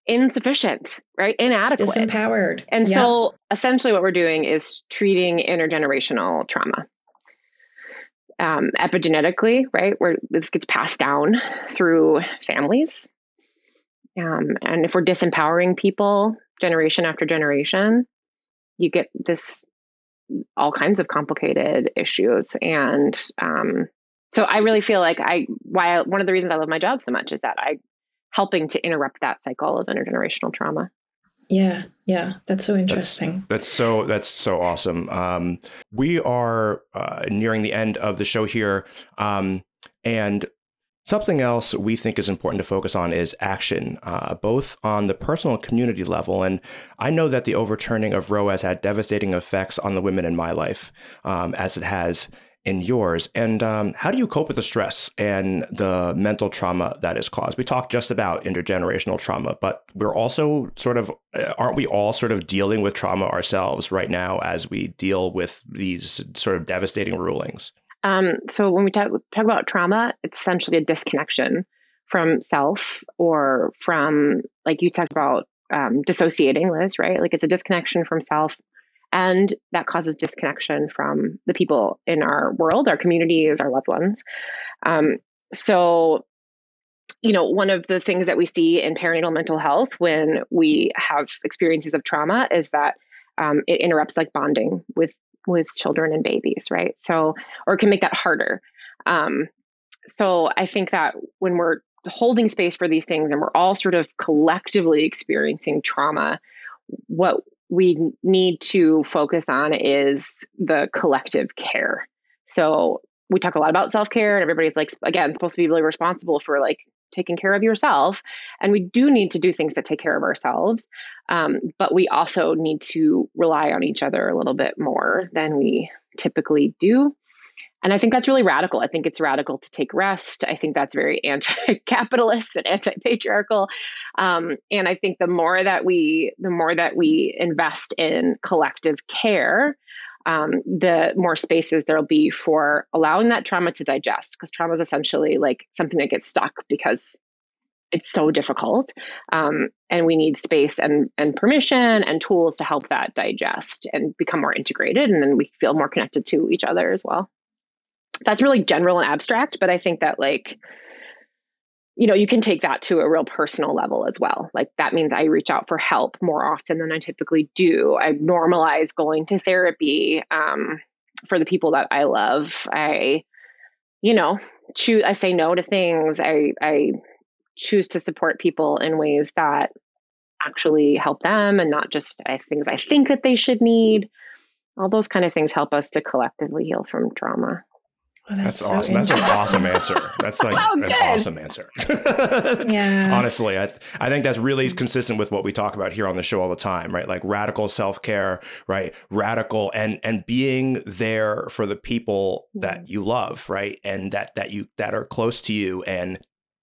insufficient, right? Inadequate. Disempowered. And yeah. so essentially what we're doing is treating intergenerational trauma. Um, epigenetically, right, where this gets passed down through families. Um, and if we're disempowering people generation after generation, you get this all kinds of complicated issues. And um, so I really feel like I why I, one of the reasons I love my job so much is that I helping to interrupt that cycle of intergenerational trauma. Yeah, yeah, that's so interesting. That's, that's so that's so awesome. Um, we are uh, nearing the end of the show here, um, and something else we think is important to focus on is action, uh, both on the personal and community level. And I know that the overturning of Roe has had devastating effects on the women in my life, um, as it has in yours. And um, how do you cope with the stress and the mental trauma that is caused? We talked just about intergenerational trauma, but we're also sort of, uh, aren't we all sort of dealing with trauma ourselves right now as we deal with these sort of devastating rulings? Um, so when we talk, talk about trauma, it's essentially a disconnection from self or from, like you talked about, um, dissociating, Liz, right? Like it's a disconnection from self and that causes disconnection from the people in our world, our communities, our loved ones. Um, so, you know, one of the things that we see in perinatal mental health when we have experiences of trauma is that um, it interrupts like bonding with with children and babies, right? So, or can make that harder. Um, so, I think that when we're holding space for these things and we're all sort of collectively experiencing trauma, what we need to focus on is the collective care. So we talk a lot about self care, and everybody's like, again, supposed to be really responsible for like taking care of yourself. And we do need to do things that take care of ourselves. Um, but we also need to rely on each other a little bit more than we typically do. And I think that's really radical. I think it's radical to take rest. I think that's very <laughs> anti-capitalist and anti-patriarchal. Um, and I think the more that we, the more that we invest in collective care, um, the more spaces there'll be for allowing that trauma to digest. Because trauma is essentially like something that gets stuck because it's so difficult, um, and we need space and and permission and tools to help that digest and become more integrated, and then we feel more connected to each other as well that's really general and abstract, but I think that like you know, you can take that to a real personal level as well. Like that means I reach out for help more often than I typically do. I normalize going to therapy um, for the people that I love. I, you know, choose. I say no to things. I I choose to support people in ways that actually help them, and not just as things I think that they should need. All those kind of things help us to collectively heal from trauma. Oh, that's, that's so awesome. That's an awesome answer. That's like oh, an awesome answer. <laughs> yeah. Honestly, I, I think that's really consistent with what we talk about here on the show all the time, right? Like radical self care, right? Radical and and being there for the people that you love, right? And that that you that are close to you and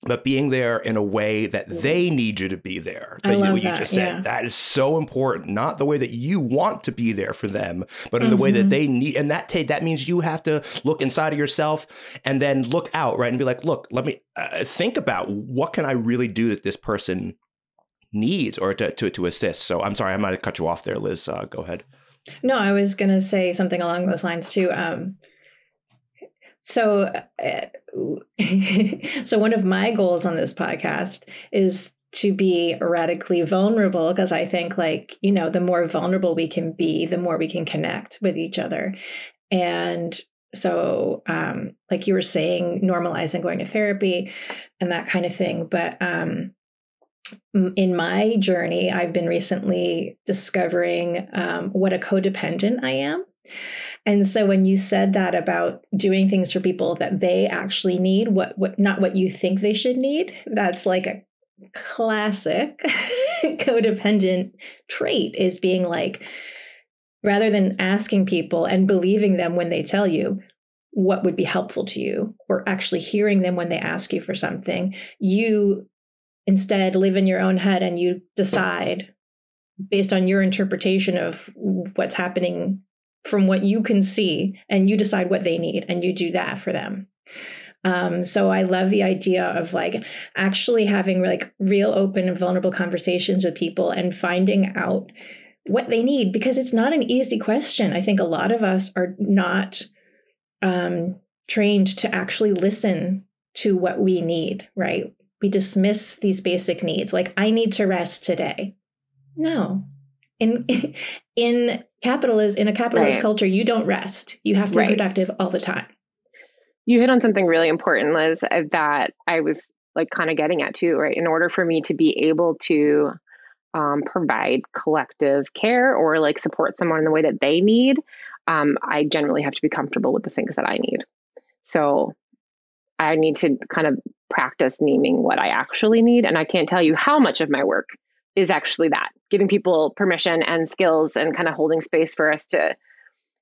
but being there in a way that they need you to be there. That I love you, that, just said. Yeah. That is so important. Not the way that you want to be there for them, but in mm-hmm. the way that mm-hmm. they need. And that that means you have to look inside of yourself and then look out, right? And be like, look, let me uh, think about what can I really do that this person needs or to, to, to assist. So I'm sorry, I might have cut you off there, Liz. Uh, go ahead. No, I was going to say something along those lines too. Um, so, uh, <laughs> so one of my goals on this podcast is to be radically vulnerable because I think, like, you know, the more vulnerable we can be, the more we can connect with each other. And so, um, like you were saying, normalizing going to therapy and that kind of thing. But um, in my journey, I've been recently discovering um, what a codependent I am. And so when you said that about doing things for people that they actually need, what what not what you think they should need, that's like a classic <laughs> codependent trait is being like rather than asking people and believing them when they tell you what would be helpful to you or actually hearing them when they ask you for something, you instead live in your own head and you decide based on your interpretation of what's happening from what you can see and you decide what they need and you do that for them. Um, so I love the idea of like actually having like real open and vulnerable conversations with people and finding out what they need because it's not an easy question. I think a lot of us are not um, trained to actually listen to what we need, right? We dismiss these basic needs like, I need to rest today. No, in <laughs> in capitalism in a capitalist right. culture you don't rest you have to right. be productive all the time you hit on something really important liz uh, that i was like kind of getting at too right in order for me to be able to um, provide collective care or like support someone in the way that they need um, i generally have to be comfortable with the things that i need so i need to kind of practice naming what i actually need and i can't tell you how much of my work is actually that giving people permission and skills and kind of holding space for us to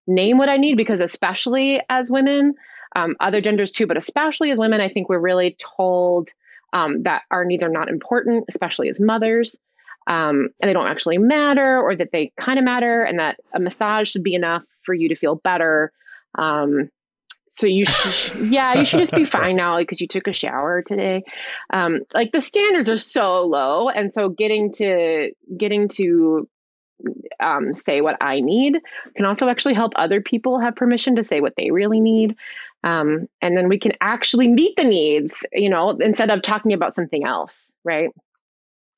name what I need because especially as women, um, other genders too, but especially as women, I think we're really told um, that our needs are not important, especially as mothers, um, and they don't actually matter, or that they kind of matter, and that a massage should be enough for you to feel better. Um, so you should, yeah, you should just be fine now because you took a shower today. Um, like the standards are so low, and so getting to getting to um, say what I need can also actually help other people have permission to say what they really need. Um, and then we can actually meet the needs, you know, instead of talking about something else, right?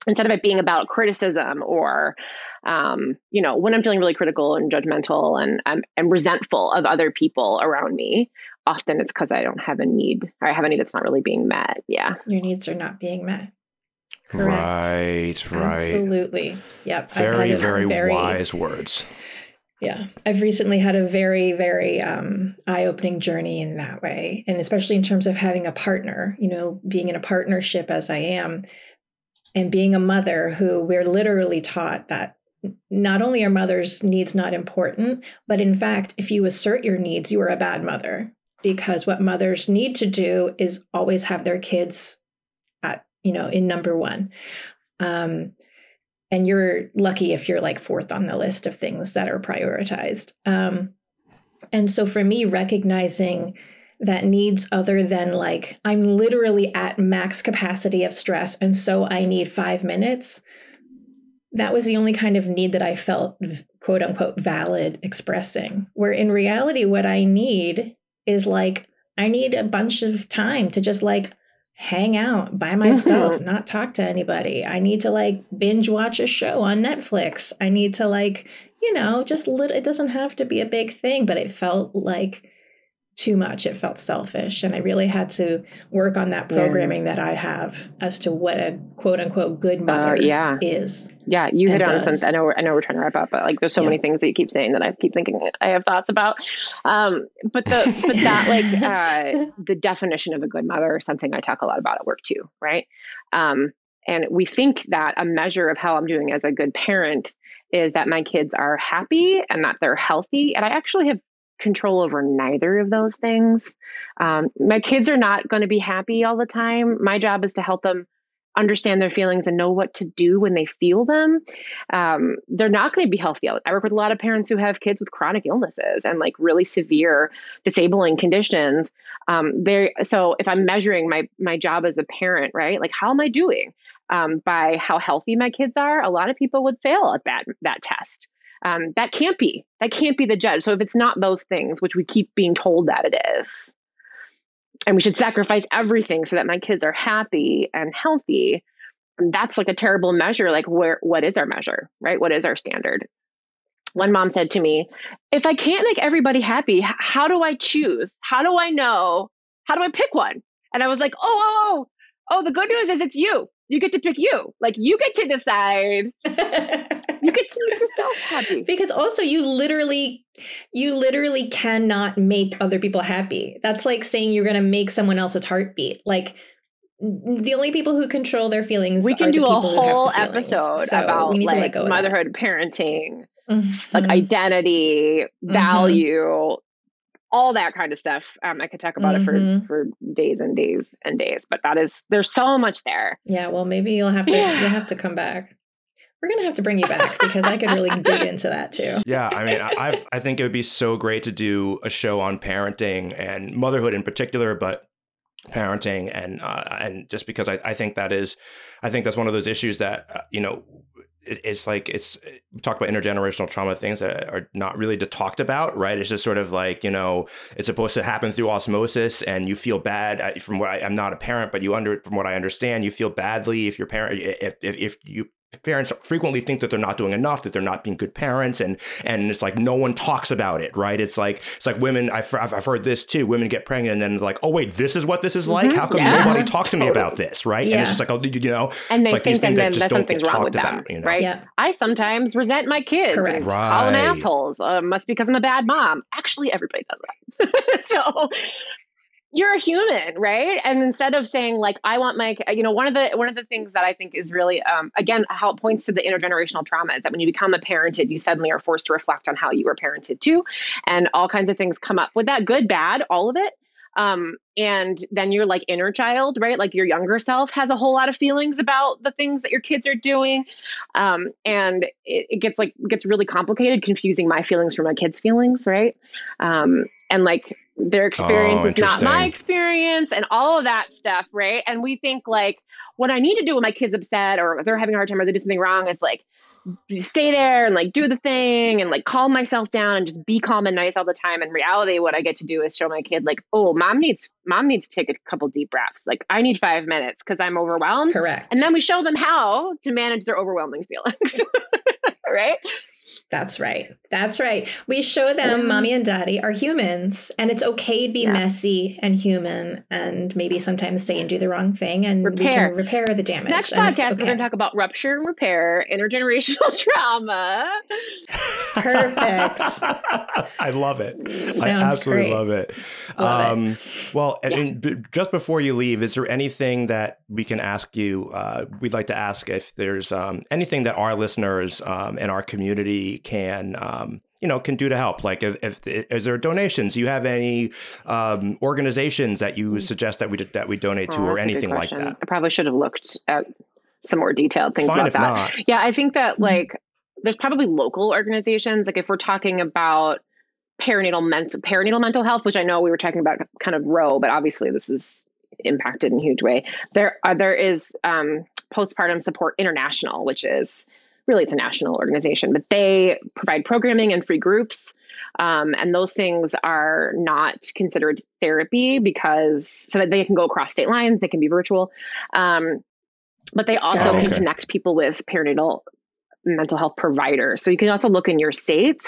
Instead of it being about criticism or um, you know, when I'm feeling really critical and judgmental and I'm, I'm resentful of other people around me, often it's because I don't have a need or I have a need that's not really being met. Yeah. Your needs are not being met. Correct. Right, right. Absolutely. Yep. Very, very, very wise words. Yeah. I've recently had a very, very um, eye opening journey in that way. And especially in terms of having a partner, you know, being in a partnership as I am and being a mother who we're literally taught that not only are mothers' needs not important, but in fact, if you assert your needs, you are a bad mother because what mothers need to do is always have their kids at, you know, in number one. Um, and you're lucky if you're like fourth on the list of things that are prioritized. Um, and so for me, recognizing that needs other than like, I'm literally at max capacity of stress, and so I need five minutes that was the only kind of need that I felt quote unquote valid expressing. Where in reality, what I need is like, I need a bunch of time to just like hang out by <laughs> myself, mm-hmm. not talk to anybody. I need to like binge watch a show on Netflix. I need to like, you know, just lit- it doesn't have to be a big thing, but it felt like too much. It felt selfish. And I really had to work on that programming yeah. that I have as to what a quote unquote good uh, mother uh, yeah. is. Yeah, you hit on something. I know, I know we're trying to wrap up, but like there's so yeah. many things that you keep saying that I keep thinking I have thoughts about. Um, but the, <laughs> but that like uh, the definition of a good mother is something I talk a lot about at work too, right? Um, and we think that a measure of how I'm doing as a good parent is that my kids are happy and that they're healthy. And I actually have control over neither of those things. Um, my kids are not going to be happy all the time. My job is to help them understand their feelings and know what to do when they feel them. Um, they're not going to be healthy. I work with a lot of parents who have kids with chronic illnesses and like really severe disabling conditions. Um, so if I'm measuring my my job as a parent, right? Like how am I doing? Um, by how healthy my kids are, a lot of people would fail at that that test um, that can't be that can't be the judge. So if it's not those things which we keep being told that it is and we should sacrifice everything so that my kids are happy and healthy that's like a terrible measure like where what is our measure right? What is our standard? One mom said to me if i can't make everybody happy how do i choose? How do i know? How do i pick one? And i was like oh oh oh, oh the good news is it's you. You get to pick you. Like you get to decide <laughs> you get to make yourself happy. Because also you literally you literally cannot make other people happy. That's like saying you're gonna make someone else's heartbeat. Like the only people who control their feelings we can do a whole episode so about like motherhood parenting mm-hmm. like identity mm-hmm. value all that kind of stuff um, i could talk about mm-hmm. it for for days and days and days but that is there's so much there yeah well maybe you'll have to you'll <sighs> have to come back we're gonna have to bring you back because I could really dig into that too. <laughs> Yeah, I mean, I I think it would be so great to do a show on parenting and motherhood in particular, but parenting and uh, and just because I, I think that is, I think that's one of those issues that uh, you know it's like it's we talk about intergenerational trauma things that are not really talked about right it's just sort of like you know it's supposed to happen through osmosis and you feel bad from what I, am not a parent but you under from what i understand you feel badly if your parent if, if, if you parents frequently think that they're not doing enough that they're not being good parents and and it's like no one talks about it right it's like it's like women i've, I've heard this too women get pregnant and then like oh wait this is what this is like mm-hmm. how come yeah. nobody <laughs> talks to me about this right yeah. and it's just like oh you know and they like think that, that, that something's wrong with them about, you know? right yeah. i sometimes resent my kids Correct. Right. call them assholes uh, must be because i'm a bad mom actually everybody does that <laughs> so you're a human right? And instead of saying like i want my you know one of the one of the things that i think is really um, again how it points to the intergenerational trauma is that when you become a parented you suddenly are forced to reflect on how you were parented too. And all kinds of things come up with that good bad all of it. Um, and then your like inner child right? Like your younger self has a whole lot of feelings about the things that your kids are doing. Um, and it, it, gets like gets really complicated confusing my feelings from my kids feelings right? Um, and like their experience oh, is not my experience and all of that stuff right and we think like what i need to do when my kid's upset or they're having a hard time or they do something wrong is like stay there and like do the thing and like calm myself down and just be calm and nice all the time. In reality, what I get to do is show my kid like, oh, mom needs mom needs to take a couple deep breaths. Like I need five minutes because I'm overwhelmed. Correct. And then we show them how to manage their overwhelming feelings. <laughs> right. That's right. That's right. We show them mommy and daddy are humans and it's okay to be yeah. messy and human and maybe sometimes say and do the wrong thing and repair. we can repair the damage. Next podcast, okay. we're going to talk about rupture and repair, intergenerational <laughs> trauma. Perfect. <laughs> I love it. Sounds I absolutely great. love it. Love um, it. Well, yeah. and just before you leave, is there anything that we can ask you? Uh, we'd like to ask if there's um, anything that our listeners um, and our community can um, you know can do to help. Like if, if, is there donations? You have any um, organizations that you suggest that we that we donate to oh, or anything like that? I probably should have looked at some more detailed things Fine about that. not. yeah i think that mm-hmm. like there's probably local organizations. Like if we're talking about perinatal mental perinatal mental health which i know we were talking about kind of Roe but obviously this is impacted in a huge way. There uh, there is um, postpartum support international which is really it's a national organization, but they provide programming and free groups. Um, and those things are not considered therapy because so that they can go across state lines, they can be virtual. Um, but they also oh, okay. can connect people with perinatal mental health providers. So you can also look in your states.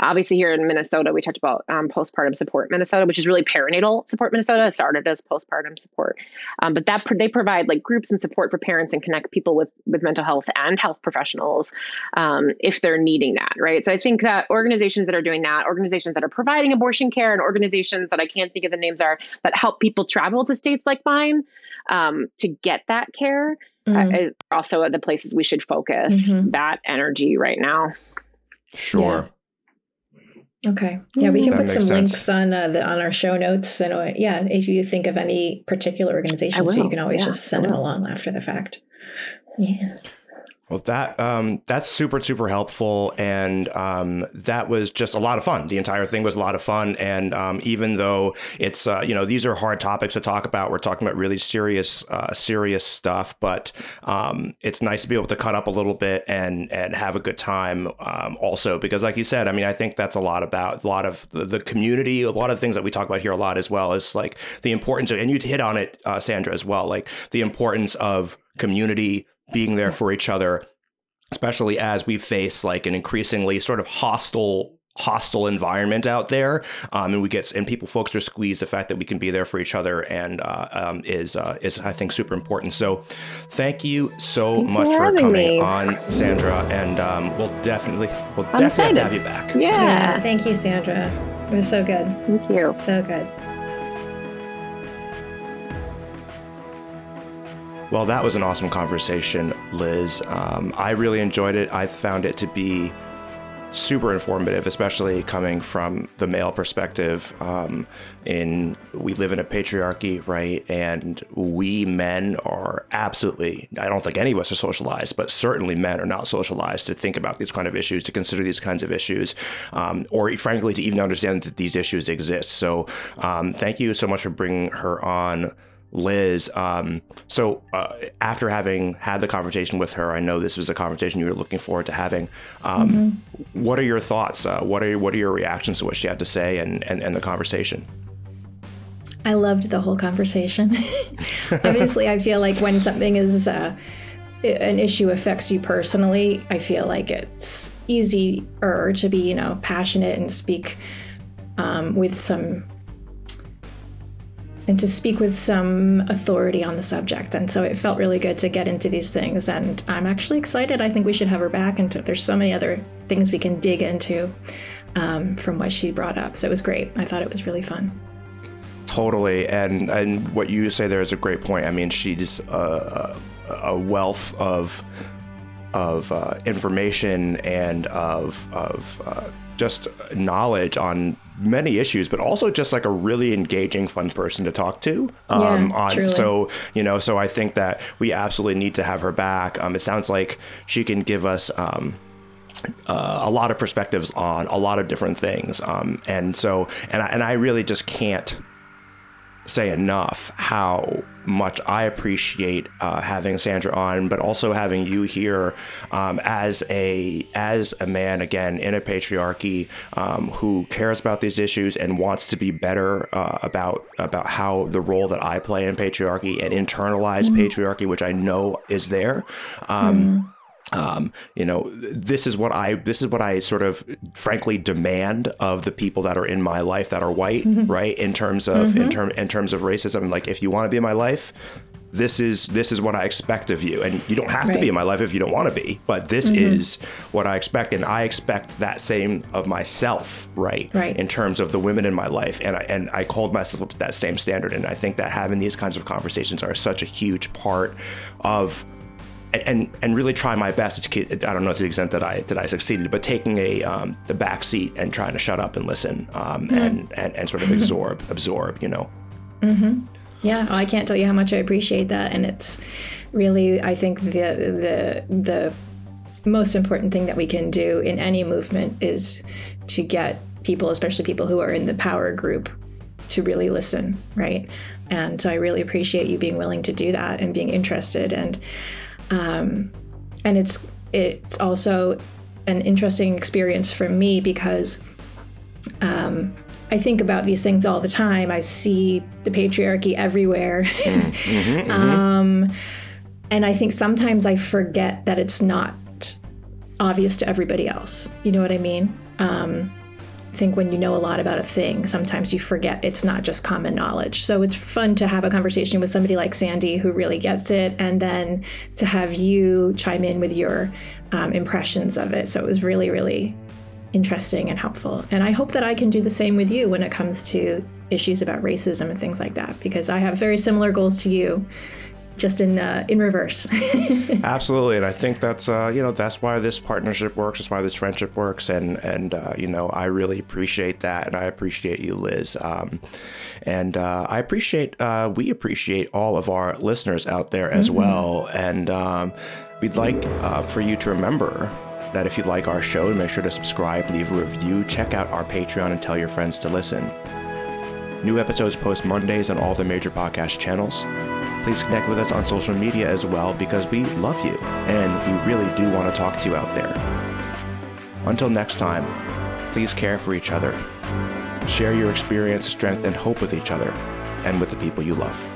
Obviously, here in Minnesota, we talked about um, postpartum support Minnesota, which is really perinatal support Minnesota. It started as postpartum support, um, but that they provide like groups and support for parents and connect people with with mental health and health professionals um, if they're needing that, right? So I think that organizations that are doing that, organizations that are providing abortion care, and organizations that I can't think of the names are that help people travel to states like mine um, to get that care mm-hmm. uh, is also the places we should focus mm-hmm. that energy right now. Sure. Yeah. Okay. Yeah, we can that put some sense. links on uh, the on our show notes, and uh, yeah, if you think of any particular organizations, so you can always yeah, just send them along after the fact. Yeah. Well, that um, that's super super helpful, and um, that was just a lot of fun. The entire thing was a lot of fun, and um, even though it's uh, you know these are hard topics to talk about, we're talking about really serious uh, serious stuff. But um, it's nice to be able to cut up a little bit and and have a good time. Um, also, because like you said, I mean, I think that's a lot about a lot of the, the, community, a lot of things that we talk about here a lot as well is like the importance of, and you hit on it, uh, Sandra, as well, like the importance of community being there for each other, especially as we face like an increasingly sort of hostile hostile environment out there. Um, and we get and people folks are squeezed the fact that we can be there for each other and uh, um, is uh, is I think super important. So thank you so Thanks much for, for coming me. on Sandra and um, we'll definitely we'll I'm definitely have, have you back. Yeah. yeah. Thank you Sandra. It was so good. Thank you. So good Well, that was an awesome conversation, Liz. Um, I really enjoyed it. I found it to be super informative, especially coming from the male perspective. Um, in we live in a patriarchy, right? And we men are absolutely. I don't think any of us are socialized, but certainly men are not socialized to think about these kind of issues, to consider these kinds of issues, um, or frankly to even understand that these issues exist. So, um, thank you so much for bringing her on. Liz. Um, so uh, after having had the conversation with her, I know this was a conversation you were looking forward to having. Um, mm-hmm. What are your thoughts? Uh, what are what are your reactions to what she had to say and, and, and the conversation? I loved the whole conversation. <laughs> Obviously, I feel like when something is uh, an issue affects you personally, I feel like it's easier to be, you know, passionate and speak um, with some and to speak with some authority on the subject. And so it felt really good to get into these things. And I'm actually excited. I think we should have her back. And there's so many other things we can dig into um, from what she brought up. So it was great. I thought it was really fun. Totally. And, and what you say there is a great point. I mean, she's a, a wealth of, of uh, information and of, of uh, just knowledge on many issues, but also just like a really engaging, fun person to talk to. Um, yeah, on, truly. So, you know, so I think that we absolutely need to have her back. Um, it sounds like she can give us. Um, uh, a lot of perspectives on a lot of different things, um, and so and I, and I really just can't say enough how much I appreciate uh, having Sandra on, but also having you here um, as a as a man again in a patriarchy um, who cares about these issues and wants to be better uh, about about how the role that I play in patriarchy and internalized mm-hmm. patriarchy, which I know is there. Um, mm-hmm um, you know, this is what I this is what I sort of frankly demand of the people that are in my life that are white, mm-hmm. right? In terms of mm-hmm. in term in terms of racism, like if you want to be in my life, this is this is what I expect of you, and you don't have right. to be in my life if you don't want to be, but this mm-hmm. is what I expect, and I expect that same of myself, right? Right. In terms of the women in my life, and I and I hold myself up to that same standard, and I think that having these kinds of conversations are such a huge part of and and really try my best to I don't know to the extent that I that I succeeded, but taking a um, the back seat and trying to shut up and listen um, mm-hmm. and, and and sort of absorb absorb, you know. Mm-hmm. Yeah, I can't tell you how much I appreciate that, and it's really I think the the the most important thing that we can do in any movement is to get people, especially people who are in the power group, to really listen, right? And so I really appreciate you being willing to do that and being interested and um, and it's it's also an interesting experience for me because um, I think about these things all the time. I see the patriarchy everywhere. mm-hmm, mm-hmm. <laughs> Um, and I think sometimes I forget that it's not obvious to everybody else. You know what I mean? Um, think when you know a lot about a thing, sometimes you forget it's not just common knowledge. So it's fun to have a conversation with somebody like Sandy who really gets it, and then to have you chime in with your um, impressions of it. So it was really, really interesting and helpful. And I hope that I can do the same with you when it comes to issues about racism and things like that, because I have very similar goals to you just in uh, in reverse. <laughs> Absolutely, and I think that's uh, you know that's why this partnership works. That's why this friendship works, and and uh, you know I really appreciate that, and I appreciate you, Liz, um, and uh, I appreciate uh, we appreciate all of our listeners out there as mm-hmm. well, and um, we'd like uh, for you to remember that if you like our show, make sure to subscribe, leave a review, check out our Patreon, and tell your friends to listen. New episodes post Mondays on all the major podcast channels please connect with us on social media as well because we love you and we really do want to talk to you out there. Until next time, please care for each other. Share your experience, strength, and hope with each other and with the people you love.